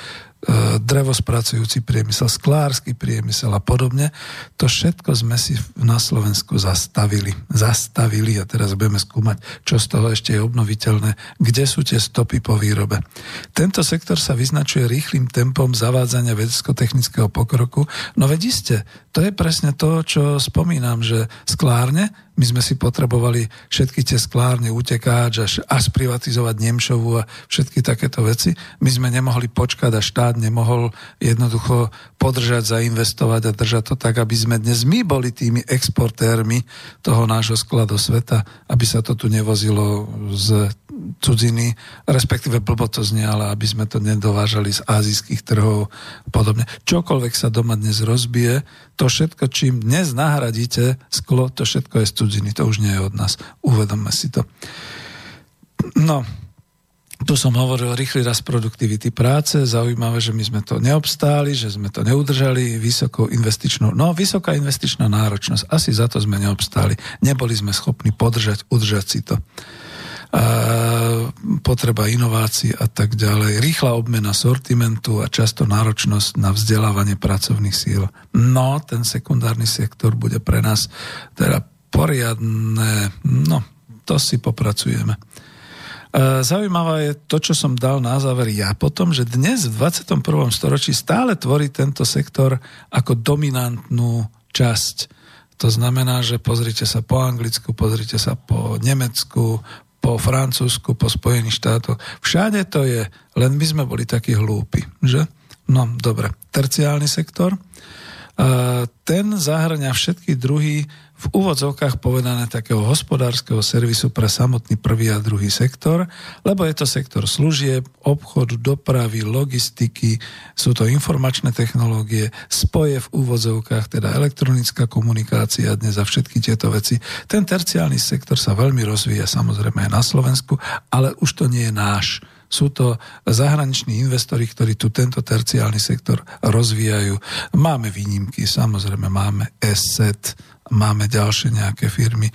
drevospracujúci priemysel, sklársky priemysel a podobne. To všetko sme si na Slovensku zastavili. Zastavili a teraz budeme skúmať, čo z toho ešte je obnoviteľné, kde sú tie stopy po výrobe. Tento sektor sa vyznačuje rýchlým tempom zavádzania vedecko-technického pokroku. No veď iste, to je presne to, čo spomínam, že sklárne my sme si potrebovali všetky tie sklárne utekáč až, až privatizovať Nemšovu a všetky takéto veci. My sme nemohli počkať a štát nemohol jednoducho podržať, zainvestovať a držať to tak, aby sme dnes my boli tými exportérmi toho nášho skladu sveta, aby sa to tu nevozilo z cudziny, respektíve blbo to znie, ale aby sme to nedovážali z azijských trhov a podobne. Čokoľvek sa doma dnes rozbije, to všetko, čím dnes nahradíte sklo, to všetko je z cudziny, to už nie je od nás. Uvedomme si to. No, tu som hovoril rýchly raz produktivity práce, zaujímavé, že my sme to neobstáli, že sme to neudržali vysokou investičnou, no vysoká investičná náročnosť, asi za to sme neobstáli. Neboli sme schopní podržať, udržať si to a potreba inovácií a tak ďalej, rýchla obmena sortimentu a často náročnosť na vzdelávanie pracovných síl. No, ten sekundárny sektor bude pre nás teda poriadne, no, to si popracujeme. Zaujímavé je to, čo som dal na záver ja potom, že dnes v 21. storočí stále tvorí tento sektor ako dominantnú časť. To znamená, že pozrite sa po Anglicku, pozrite sa po Nemecku, po Francúzsku, po Spojených štátoch. Všade to je, len my sme boli takí hlúpi, že? No, dobre. Terciálny sektor. Ten zahrania všetky druhy v úvodzovkách povedané takého hospodárskeho servisu pre samotný prvý a druhý sektor, lebo je to sektor služieb, obchodu, dopravy, logistiky, sú to informačné technológie, spoje v úvodzovkách, teda elektronická komunikácia dnes a všetky tieto veci. Ten terciálny sektor sa veľmi rozvíja samozrejme aj na Slovensku, ale už to nie je náš sú to zahraniční investori, ktorí tu tento terciálny sektor rozvíjajú. Máme výnimky, samozrejme máme ESET, máme ďalšie nejaké firmy,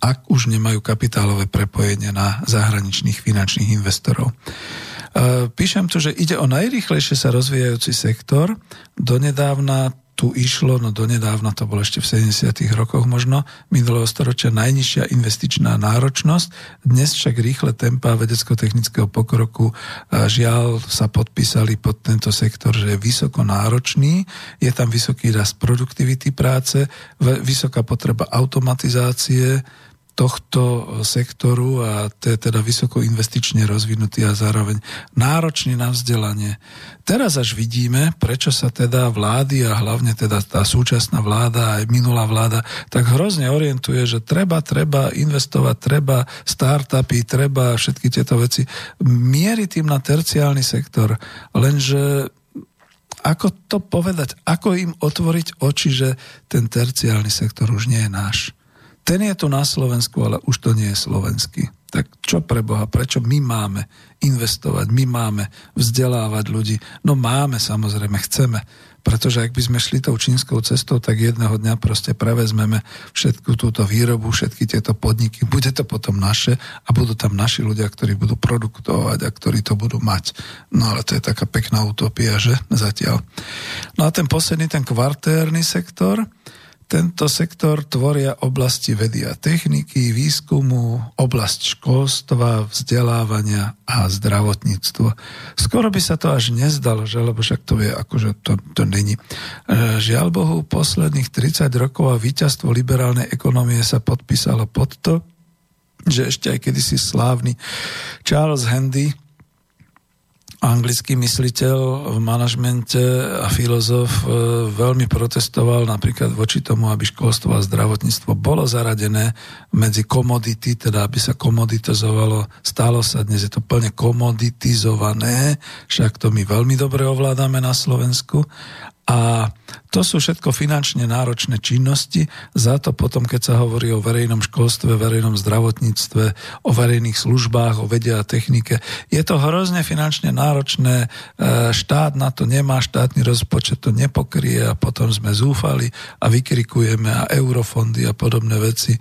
ak už nemajú kapitálové prepojenie na zahraničných finančných investorov. E, píšem tu, že ide o najrýchlejšie sa rozvíjajúci sektor. Donedávna tu išlo, no donedávna to bolo ešte v 70. rokoch možno, minulého storočia najnižšia investičná náročnosť. Dnes však rýchle tempa vedecko-technického pokroku žiaľ sa podpísali pod tento sektor, že je vysoko náročný, je tam vysoký rast produktivity práce, vysoká potreba automatizácie, tohto sektoru a to je teda vysoko investične rozvinutý a zároveň náročný na vzdelanie. Teraz až vidíme, prečo sa teda vlády a hlavne teda tá súčasná vláda aj minulá vláda tak hrozne orientuje, že treba, treba investovať, treba startupy, treba všetky tieto veci. Mierí tým na terciálny sektor, lenže ako to povedať, ako im otvoriť oči, že ten terciálny sektor už nie je náš ten je tu na Slovensku, ale už to nie je slovenský. Tak čo pre Boha, prečo my máme investovať, my máme vzdelávať ľudí? No máme, samozrejme, chceme. Pretože ak by sme šli tou čínskou cestou, tak jedného dňa proste prevezmeme všetku túto výrobu, všetky tieto podniky. Bude to potom naše a budú tam naši ľudia, ktorí budú produktovať a ktorí to budú mať. No ale to je taká pekná utopia, že? Zatiaľ. No a ten posledný, ten kvartérny sektor, tento sektor tvoria oblasti vedy a techniky, výskumu, oblasť školstva, vzdelávania a zdravotníctvo. Skoro by sa to až nezdalo, že, lebo však to je akože to, to není. E, žiaľ Bohu, posledných 30 rokov a víťazstvo liberálnej ekonomie sa podpísalo pod to, že ešte aj kedysi slávny Charles Handy anglický mysliteľ v manažmente a filozof e, veľmi protestoval napríklad voči tomu, aby školstvo a zdravotníctvo bolo zaradené medzi komodity, teda aby sa komoditizovalo. Stálo sa, dnes je to plne komoditizované, však to my veľmi dobre ovládame na Slovensku a to sú všetko finančne náročné činnosti, za to potom, keď sa hovorí o verejnom školstve, verejnom zdravotníctve, o verejných službách, o vede a technike, je to hrozne finančne náročné, e, štát na to nemá, štátny rozpočet to nepokrie a potom sme zúfali a vykrikujeme a eurofondy a podobné veci.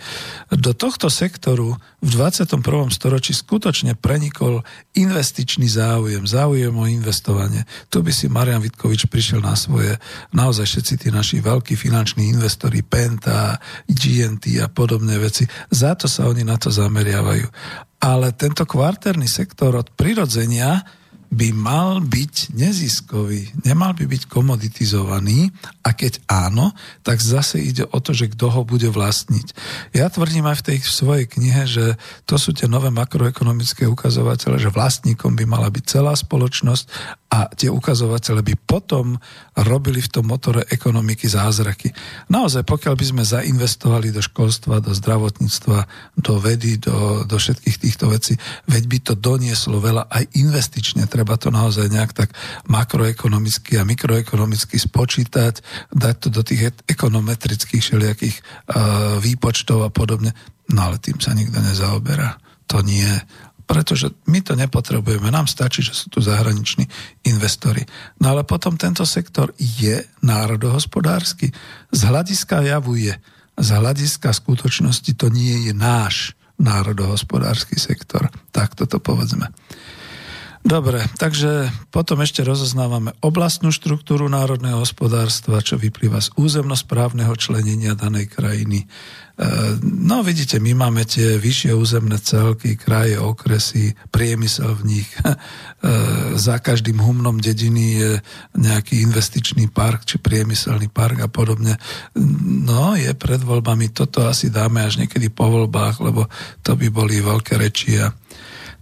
Do tohto sektoru v 21. storočí skutočne prenikol investičný záujem, záujem o investovanie. Tu by si Marian Vitkovič prišiel na svoje naozaj všetci tí naši veľkí finanční investori, Penta, GNT a podobné veci, za to sa oni na to zameriavajú. Ale tento kvartérny sektor od prirodzenia by mal byť neziskový, nemal by byť komoditizovaný a keď áno, tak zase ide o to, že kto ho bude vlastniť. Ja tvrdím aj v tej svojej knihe, že to sú tie nové makroekonomické ukazovatele, že vlastníkom by mala byť celá spoločnosť a tie ukazovatele by potom robili v tom motore ekonomiky zázraky. Naozaj, pokiaľ by sme zainvestovali do školstva, do zdravotníctva, do vedy, do, do všetkých týchto vecí, veď by to donieslo veľa aj investične. Treba to naozaj nejak tak makroekonomicky a mikroekonomicky spočítať, dať to do tých ekonometrických všelijakých uh, výpočtov a podobne. No ale tým sa nikto nezaoberá. To nie pretože my to nepotrebujeme. Nám stačí, že sú tu zahraniční investori. No ale potom tento sektor je národohospodársky. Z hľadiska javu je. Z hľadiska skutočnosti to nie je náš národohospodársky sektor. Tak toto povedzme. Dobre, takže potom ešte rozoznávame oblastnú štruktúru národného hospodárstva, čo vyplýva z územnosprávneho členenia danej krajiny. E, no vidíte, my máme tie vyššie územné celky, kraje, okresy, priemysel v nich. E, za každým humnom dediny je nejaký investičný park, či priemyselný park a podobne. No, je pred voľbami, toto asi dáme až niekedy po voľbách, lebo to by boli veľké reči a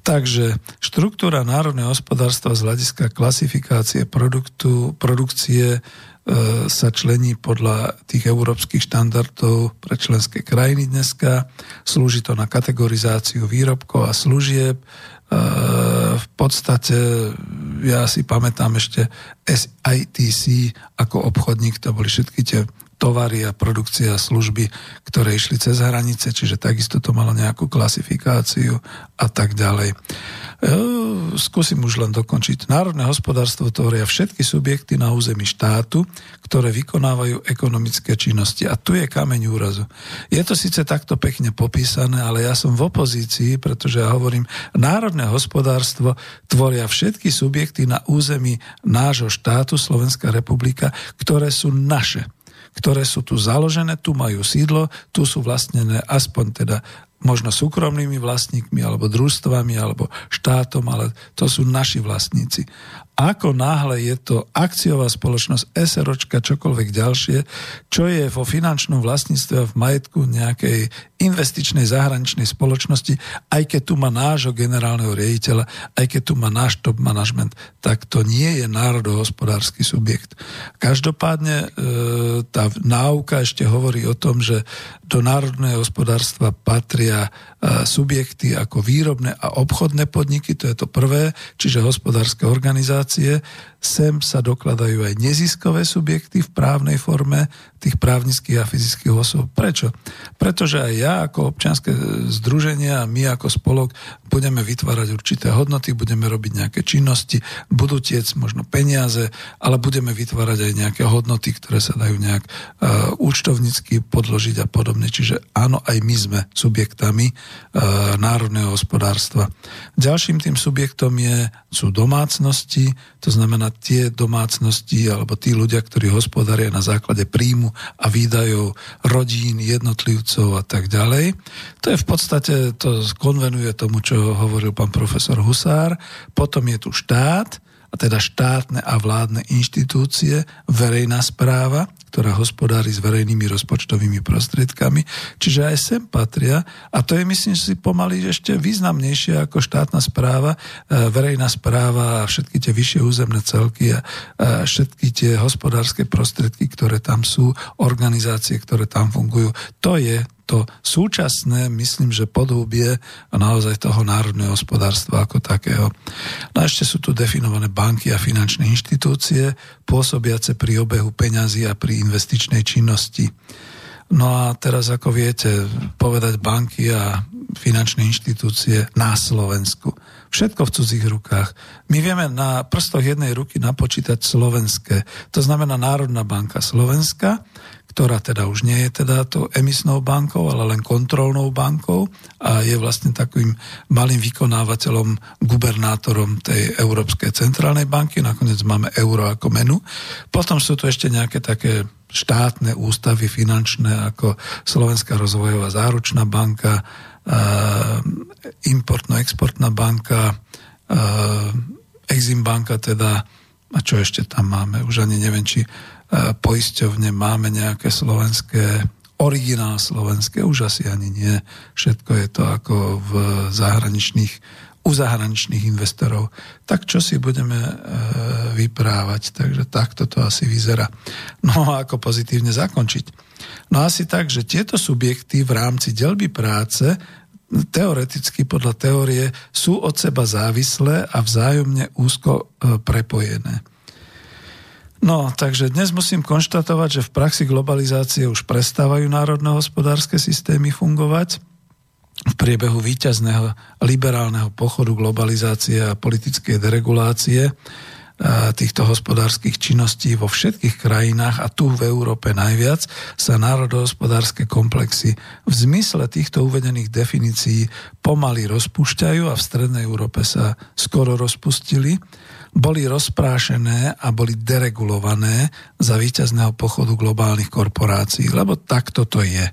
Takže štruktúra národného hospodárstva z hľadiska klasifikácie produktu, produkcie e, sa člení podľa tých európskych štandardov pre členské krajiny dneska. Slúži to na kategorizáciu výrobkov a služieb. E, v podstate ja si pamätám ešte SITC ako obchodník, to boli všetky tie tovary a produkcia služby, ktoré išli cez hranice, čiže takisto to malo nejakú klasifikáciu a tak ďalej. E, skúsim už len dokončiť. Národné hospodárstvo tvoria všetky subjekty na území štátu, ktoré vykonávajú ekonomické činnosti. A tu je kameň úrazu. Je to síce takto pekne popísané, ale ja som v opozícii, pretože ja hovorím, národné hospodárstvo tvoria všetky subjekty na území nášho štátu, Slovenská republika, ktoré sú naše ktoré sú tu založené, tu majú sídlo, tu sú vlastnené aspoň teda možno súkromnými vlastníkmi alebo družstvami alebo štátom, ale to sú naši vlastníci. Ako náhle je to akciová spoločnosť, SROčka, čokoľvek ďalšie, čo je vo finančnom vlastníctve a v majetku nejakej investičnej zahraničnej spoločnosti, aj keď tu má nášho generálneho riaditeľa, aj keď tu má náš top management, tak to nie je národohospodársky subjekt. Každopádne e, tá náuka ešte hovorí o tom, že do národného hospodárstva patria e, subjekty ako výrobné a obchodné podniky, to je to prvé, čiže hospodárske organizácie, Sem sa dokladajú aj neziskové subjekty v právnej forme tých právnických a fyzických osôb. Prečo? Pretože aj ja ako občianske združenie a my ako spolok budeme vytvárať určité hodnoty, budeme robiť nejaké činnosti, budú tiec možno peniaze, ale budeme vytvárať aj nejaké hodnoty, ktoré sa dajú nejak uh, účtovnícky podložiť a podobne. Čiže áno, aj my sme subjektami uh, národného hospodárstva. Ďalším tým subjektom je, sú domácnosti, to znamená na tie domácnosti alebo tí ľudia, ktorí hospodária na základe príjmu a výdajov rodín, jednotlivcov a tak ďalej. To je v podstate, to konvenuje tomu, čo hovoril pán profesor Husár. Potom je tu štát, teda štátne a vládne inštitúcie, verejná správa, ktorá hospodári s verejnými rozpočtovými prostriedkami. Čiže aj sem patria, a to je myslím si pomaly ešte významnejšie ako štátna správa, e, verejná správa a všetky tie vyššie územné celky a všetky tie hospodárske prostriedky, ktoré tam sú, organizácie, ktoré tam fungujú. To je to súčasné, myslím, že podhubie naozaj toho národného hospodárstva ako takého. No a ešte sú tu definované banky a finančné inštitúcie, pôsobiace pri obehu peňazí a pri investičnej činnosti. No a teraz, ako viete, povedať banky a finančné inštitúcie na Slovensku. Všetko v cudzích rukách. My vieme na prstoch jednej ruky napočítať slovenské. To znamená Národná banka Slovenska, ktorá teda už nie je teda to emisnou bankou, ale len kontrolnou bankou a je vlastne takým malým vykonávateľom, gubernátorom tej Európskej centrálnej banky. Nakoniec máme euro ako menu. Potom sú tu ešte nejaké také štátne ústavy finančné ako Slovenská rozvojová záručná banka, importno-exportná banka, Exim banka teda, a čo ešte tam máme, už ani neviem, či poisťovne máme nejaké slovenské originál slovenské, už asi ani nie. Všetko je to ako v zahraničných, u zahraničných investorov. Tak čo si budeme e, vyprávať? Takže takto to asi vyzerá. No a ako pozitívne zakončiť? No asi tak, že tieto subjekty v rámci delby práce teoreticky podľa teórie sú od seba závislé a vzájomne úzko e, prepojené. No, takže dnes musím konštatovať, že v praxi globalizácie už prestávajú národné hospodárske systémy fungovať. V priebehu víťazného liberálneho pochodu globalizácie a politickej deregulácie týchto hospodárskych činností vo všetkých krajinách a tu v Európe najviac sa národohospodárske komplexy v zmysle týchto uvedených definícií pomaly rozpúšťajú a v Strednej Európe sa skoro rozpustili boli rozprášené a boli deregulované za víťazného pochodu globálnych korporácií, lebo takto to je.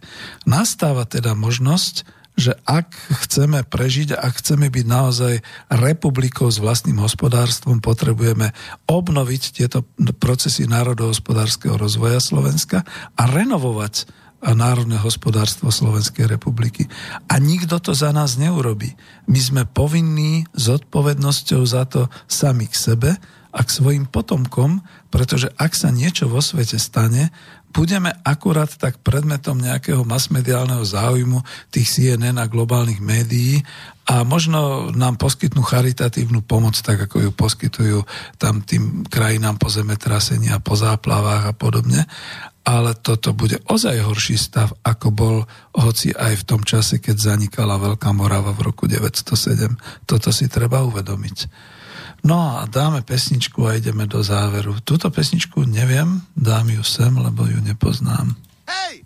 Nastáva teda možnosť, že ak chceme prežiť a ak chceme byť naozaj republikou s vlastným hospodárstvom, potrebujeme obnoviť tieto procesy národohospodárskeho rozvoja Slovenska a renovovať národné hospodárstvo Slovenskej republiky. A nikto to za nás neurobi. My sme povinní s odpovednosťou za to sami k sebe a k svojim potomkom, pretože ak sa niečo vo svete stane, budeme akurát tak predmetom nejakého masmediálneho záujmu tých CNN a globálnych médií a možno nám poskytnú charitatívnu pomoc, tak ako ju poskytujú tam tým krajinám po zemetrasení a po záplavách a podobne. Ale toto bude ozaj horší stav, ako bol hoci aj v tom čase, keď zanikala Veľká Morava v roku 907. Toto si treba uvedomiť. No a dáme pesničku a ideme do záveru. Túto pesničku neviem, dám ju sem, lebo ju nepoznám. Hej!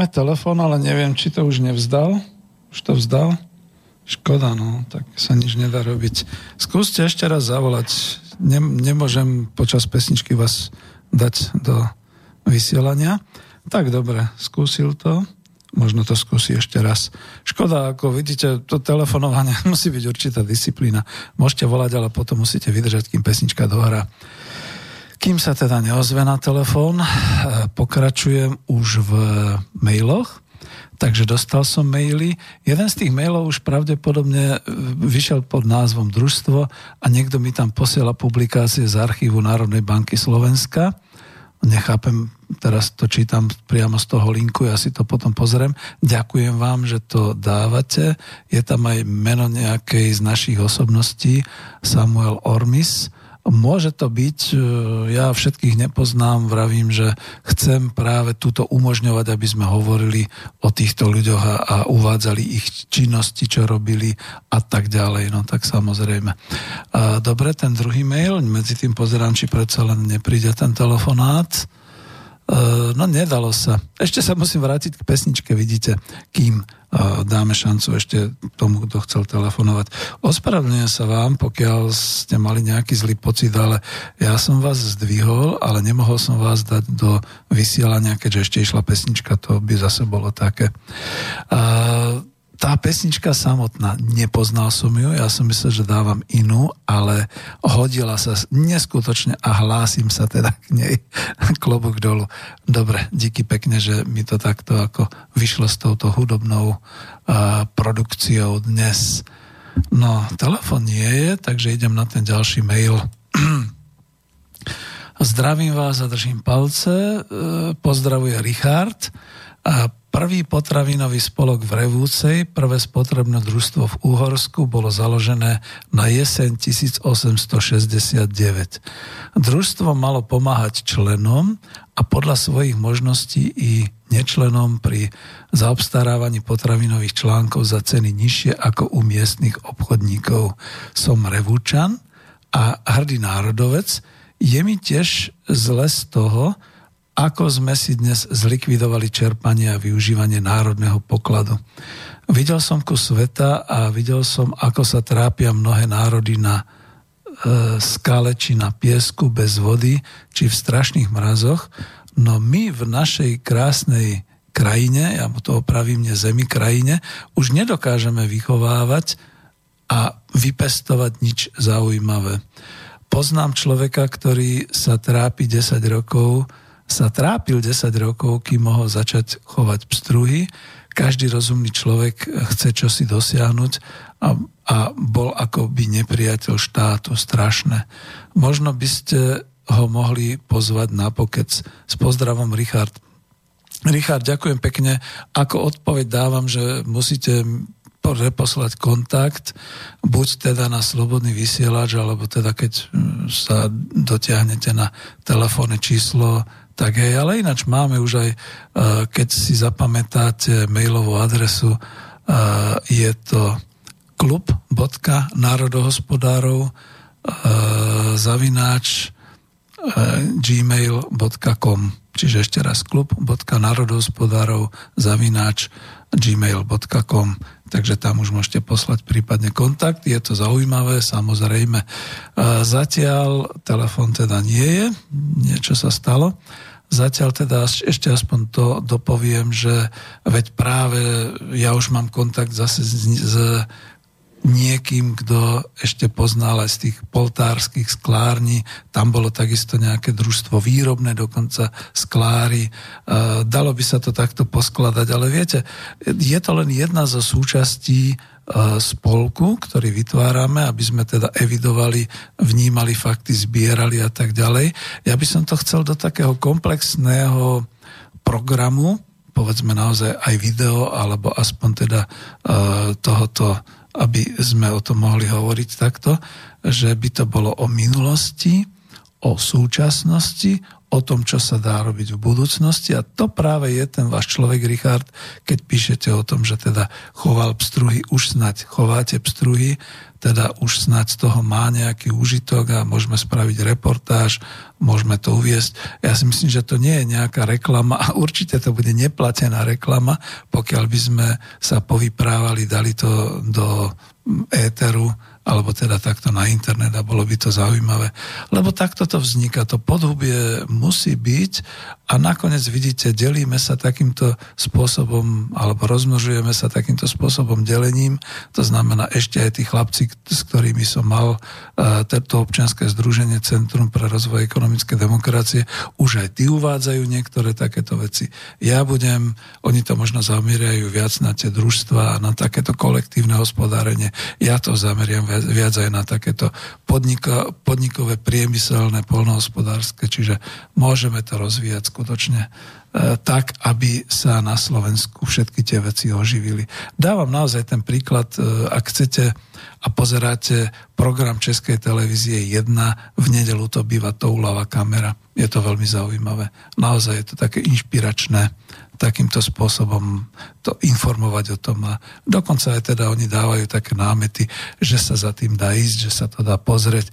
Máme telefon, ale neviem, či to už nevzdal. Už to vzdal? Škoda, no, tak sa nič nedá robiť. Skúste ešte raz zavolať. Nem, nemôžem počas pesničky vás dať do vysielania. Tak dobre, skúsil to. Možno to skúsi ešte raz. Škoda, ako vidíte, to telefonovanie musí byť určitá disciplína. Môžete volať, ale potom musíte vydržať, kým pesnička dohrá. Kým sa teda neozve na telefón, eh, pokračujem už v mailoch. Takže dostal som maily. Jeden z tých mailov už pravdepodobne eh, vyšiel pod názvom Družstvo a niekto mi tam posiela publikácie z archívu Národnej banky Slovenska. Nechápem, teraz to čítam priamo z toho linku, ja si to potom pozriem. Ďakujem vám, že to dávate. Je tam aj meno nejakej z našich osobností, Samuel Ormis Môže to byť, e, ja všetkých nepoznám, vravím, že chcem práve túto umožňovať, aby sme hovorili o týchto ľuďoch a, a uvádzali ich činnosti, čo robili a tak ďalej. No tak samozrejme. Dobre, ten druhý mail, medzi tým pozerám, či predsa len nepríde ten telefonát. Eh, no nedalo sa. Ešte sa musím vrátiť k pesničke, vidíte, kým eh, dáme šancu ešte tomu, kto chcel telefonovať. Ospravedlňujem sa vám, pokiaľ ste mali nejaký zlý pocit, ale ja som vás zdvihol, ale nemohol som vás dať do vysielania, keďže ešte išla pesnička, to by zase bolo také. Uh, tá pesnička samotná, nepoznal som ju, ja som myslel, že dávam inú, ale hodila sa neskutočne a hlásim sa teda k nej klobúk dolu. Dobre, díky pekne, že mi to takto ako vyšlo s touto hudobnou uh, produkciou dnes. No, telefon nie je, takže idem na ten ďalší mail. Zdravím vás a držím palce. Pozdravuje Richard. A Prvý potravinový spolok v Revúcej, prvé spotrebné družstvo v Uhorsku, bolo založené na jeseň 1869. Družstvo malo pomáhať členom a podľa svojich možností i nečlenom pri zaobstarávaní potravinových článkov za ceny nižšie ako u miestnych obchodníkov. Som Revúčan a hrdý národovec. Je mi tiež zle z toho, ako sme si dnes zlikvidovali čerpanie a využívanie národného pokladu. Videl som ku sveta a videl som, ako sa trápia mnohé národy na e, skale či na piesku bez vody, či v strašných mrazoch, no my v našej krásnej krajine, ja mu to opravím, ne zemi krajine, už nedokážeme vychovávať a vypestovať nič zaujímavé. Poznám človeka, ktorý sa trápi 10 rokov sa trápil 10 rokov, kým mohol začať chovať pstruhy. Každý rozumný človek chce čosi dosiahnuť a, a bol akoby nepriateľ štátu, strašné. Možno by ste ho mohli pozvať na pokec. S pozdravom, Richard. Richard, ďakujem pekne. Ako odpoveď dávam, že musíte reposlať kontakt, buď teda na slobodný vysielač, alebo teda keď sa dotiahnete na telefónne číslo tak hej, ale ináč máme už aj, e, keď si zapamätáte mailovú adresu, e, je to klub.národohospodárov e, zavináč gmail.com Čiže ešte raz klub.národohospodárov zavináč gmail.com Takže tam už môžete poslať prípadne kontakt. Je to zaujímavé, samozrejme. Zatiaľ telefon teda nie je, niečo sa stalo. Zatiaľ teda ešte aspoň to dopoviem, že veď práve ja už mám kontakt zase s, s niekým, kto ešte poznal aj z tých poltárskych sklární. Tam bolo takisto nejaké družstvo výrobné, dokonca skláry. E, dalo by sa to takto poskladať, ale viete, je to len jedna zo súčastí spolku, ktorý vytvárame, aby sme teda evidovali, vnímali fakty, zbierali a tak ďalej. Ja by som to chcel do takého komplexného programu, povedzme naozaj aj video, alebo aspoň teda e, tohoto, aby sme o tom mohli hovoriť takto, že by to bolo o minulosti, o súčasnosti, o tom, čo sa dá robiť v budúcnosti a to práve je ten váš človek, Richard, keď píšete o tom, že teda choval pstruhy, už snať chováte pstruhy, teda už snáď z toho má nejaký užitok a môžeme spraviť reportáž, môžeme to uviesť. Ja si myslím, že to nie je nejaká reklama a určite to bude neplatená reklama, pokiaľ by sme sa povyprávali, dali to do éteru alebo teda takto na internet a bolo by to zaujímavé. Lebo takto to vzniká, to podhubie musí byť a nakoniec vidíte, delíme sa takýmto spôsobom alebo rozmnožujeme sa takýmto spôsobom delením. To znamená ešte aj tí chlapci, s ktorými som mal uh, tento občianske združenie Centrum pre rozvoj ekonomické demokracie, už aj tí uvádzajú niektoré takéto veci. Ja budem, oni to možno zameriajú viac na tie družstva a na takéto kolektívne hospodárenie. Ja to zameriam viac aj na takéto podniko, podnikové, priemyselné, polnohospodárske, čiže môžeme to rozvíjať skutočne e, tak, aby sa na Slovensku všetky tie veci oživili. Dávam naozaj ten príklad, e, ak chcete a pozeráte program Českej televízie 1, v nedelu to býva toulavá kamera. Je to veľmi zaujímavé. Naozaj je to také inšpiračné takýmto spôsobom to informovať o tom. A dokonca aj teda oni dávajú také námety, že sa za tým dá ísť, že sa to dá pozrieť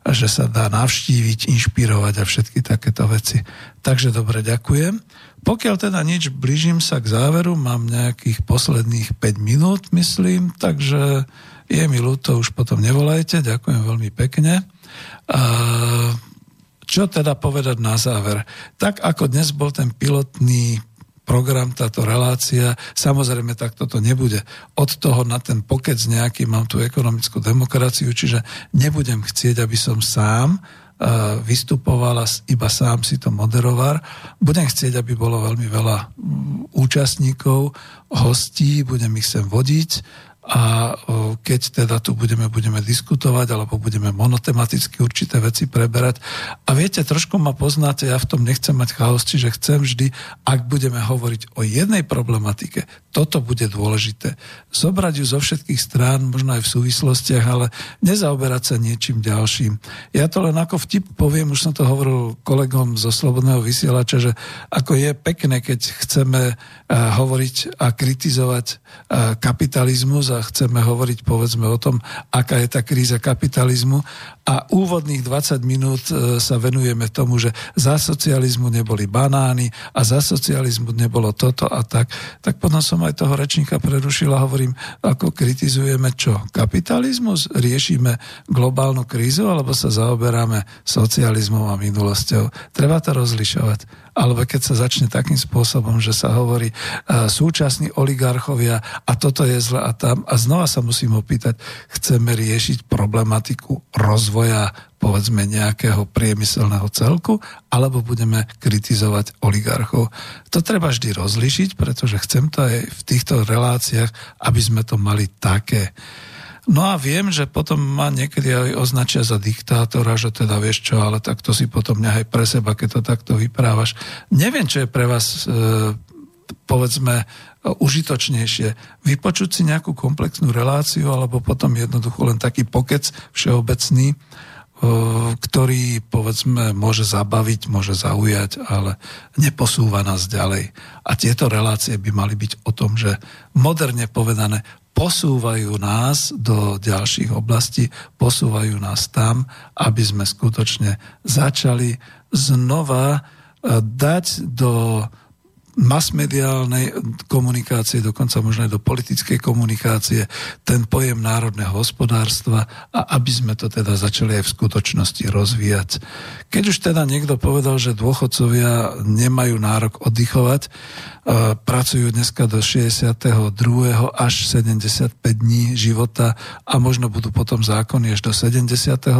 a že sa dá navštíviť, inšpirovať a všetky takéto veci. Takže dobre, ďakujem. Pokiaľ teda nič, blížim sa k záveru, mám nejakých posledných 5 minút, myslím, takže je mi ľúto, už potom nevolajte, ďakujem veľmi pekne. A čo teda povedať na záver? Tak ako dnes bol ten pilotný program, táto relácia. Samozrejme, tak toto nebude. Od toho na ten pokec nejaký mám tú ekonomickú demokraciu, čiže nebudem chcieť, aby som sám vystupovala, iba sám si to moderoval. Budem chcieť, aby bolo veľmi veľa účastníkov, hostí, budem ich sem vodiť a keď teda tu budeme, budeme diskutovať alebo budeme monotematicky určité veci preberať. A viete, trošku ma poznáte, ja v tom nechcem mať chaos, čiže chcem vždy, ak budeme hovoriť o jednej problematike, toto bude dôležité. Zobrať ju zo všetkých strán, možno aj v súvislostiach, ale nezaoberať sa niečím ďalším. Ja to len ako vtip poviem, už som to hovoril kolegom zo Slobodného vysielača, že ako je pekné, keď chceme hovoriť a kritizovať uh, kapitalizmus a chceme hovoriť povedzme o tom, aká je tá kríza kapitalizmu a úvodných 20 minút e, sa venujeme tomu, že za socializmu neboli banány a za socializmu nebolo toto a tak, tak potom som aj toho rečníka prerušil a hovorím, ako kritizujeme čo? Kapitalizmus? Riešime globálnu krízu alebo sa zaoberáme socializmom a minulosťou? Treba to rozlišovať alebo keď sa začne takým spôsobom, že sa hovorí uh, súčasní oligarchovia a toto je zle a tam. A znova sa musím opýtať, chceme riešiť problematiku rozvoja povedzme nejakého priemyselného celku, alebo budeme kritizovať oligarchov. To treba vždy rozlišiť, pretože chcem to aj v týchto reláciách, aby sme to mali také. No a viem, že potom ma niekedy aj označia za diktátora, že teda vieš čo, ale tak to si potom nehaj pre seba, keď to takto vyprávaš. Neviem, čo je pre vás, e, povedzme, užitočnejšie. Vypočuť si nejakú komplexnú reláciu, alebo potom jednoducho len taký pokec všeobecný, e, ktorý, povedzme, môže zabaviť, môže zaujať, ale neposúva nás ďalej. A tieto relácie by mali byť o tom, že moderne povedané posúvajú nás do ďalších oblastí, posúvajú nás tam, aby sme skutočne začali znova eh, dať do masmediálnej komunikácie, dokonca možno aj do politickej komunikácie, ten pojem národného hospodárstva a aby sme to teda začali aj v skutočnosti rozvíjať. Keď už teda niekto povedal, že dôchodcovia nemajú nárok oddychovať, pracujú dneska do 62. až 75 dní života a možno budú potom zákony až do 70.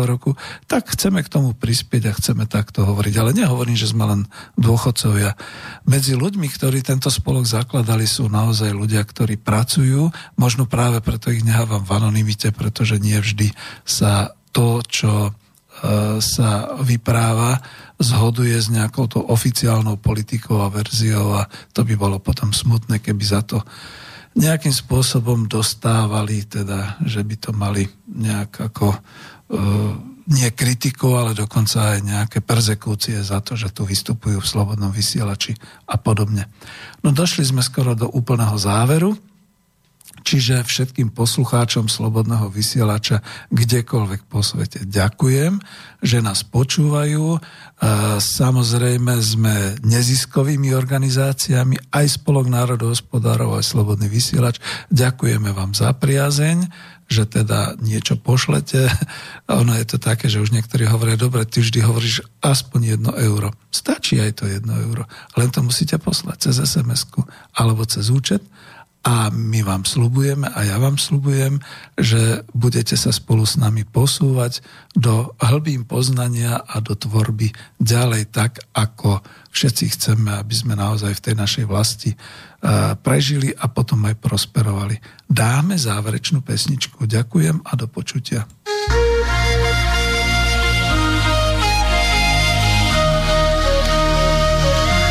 roku, tak chceme k tomu prispieť a chceme takto hovoriť. Ale nehovorím, že sme len dôchodcovia. Medzi ľuďmi, ktorí tento spolok zakladali, sú naozaj ľudia, ktorí pracujú. Možno práve preto ich nehávam v anonimite, pretože nie vždy sa to, čo E, sa vypráva, zhoduje s nejakou tou oficiálnou politikou a verziou a to by bolo potom smutné, keby za to nejakým spôsobom dostávali, teda, že by to mali nejak ako e, nie kritikou, ale dokonca aj nejaké persekúcie za to, že tu vystupujú v slobodnom vysielači a podobne. No došli sme skoro do úplného záveru. Či čiže všetkým poslucháčom Slobodného vysielača kdekoľvek po svete. Ďakujem, že nás počúvajú. Samozrejme sme neziskovými organizáciami, aj Spolok národohospodárov, aj Slobodný vysielač. Ďakujeme vám za priazeň že teda niečo pošlete. A ono je to také, že už niektorí hovoria, dobre, ty vždy hovoríš aspoň jedno euro. Stačí aj to jedno euro. Len to musíte poslať cez sms alebo cez účet a my vám slubujeme a ja vám slubujem, že budete sa spolu s nami posúvať do hlbým poznania a do tvorby ďalej tak, ako všetci chceme, aby sme naozaj v tej našej vlasti e, prežili a potom aj prosperovali. Dáme záverečnú pesničku. Ďakujem a do počutia. Keď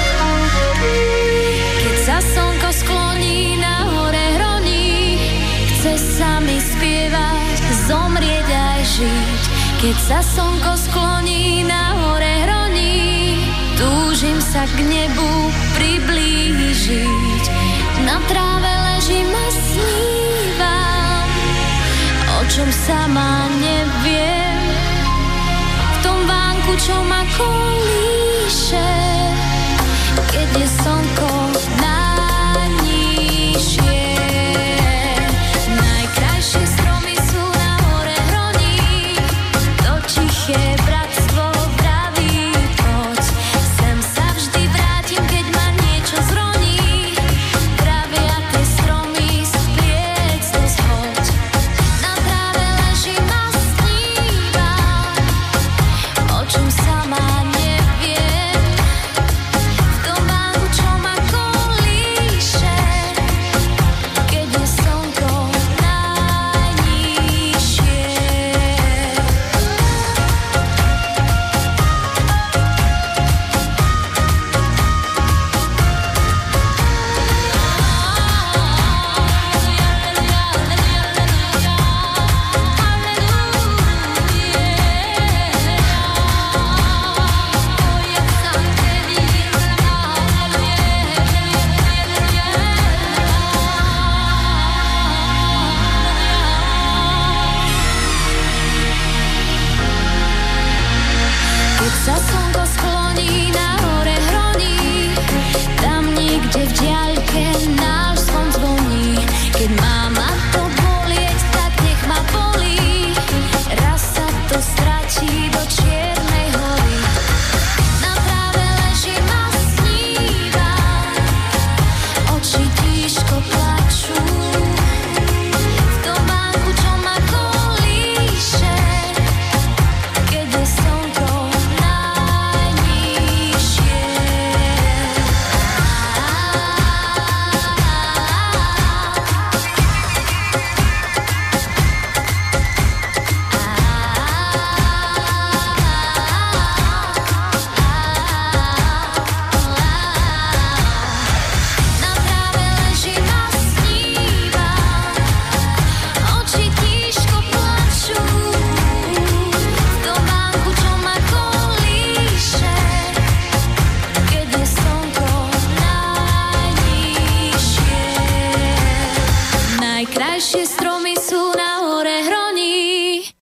sa slnko skloní na hore hroní, túžim sa k nebu priblížiť. Na tráve ležím a snívam, o čom sama neviem. V tom vánku, čo ma kolíše, keď je slnko najkrajšie stromy sú na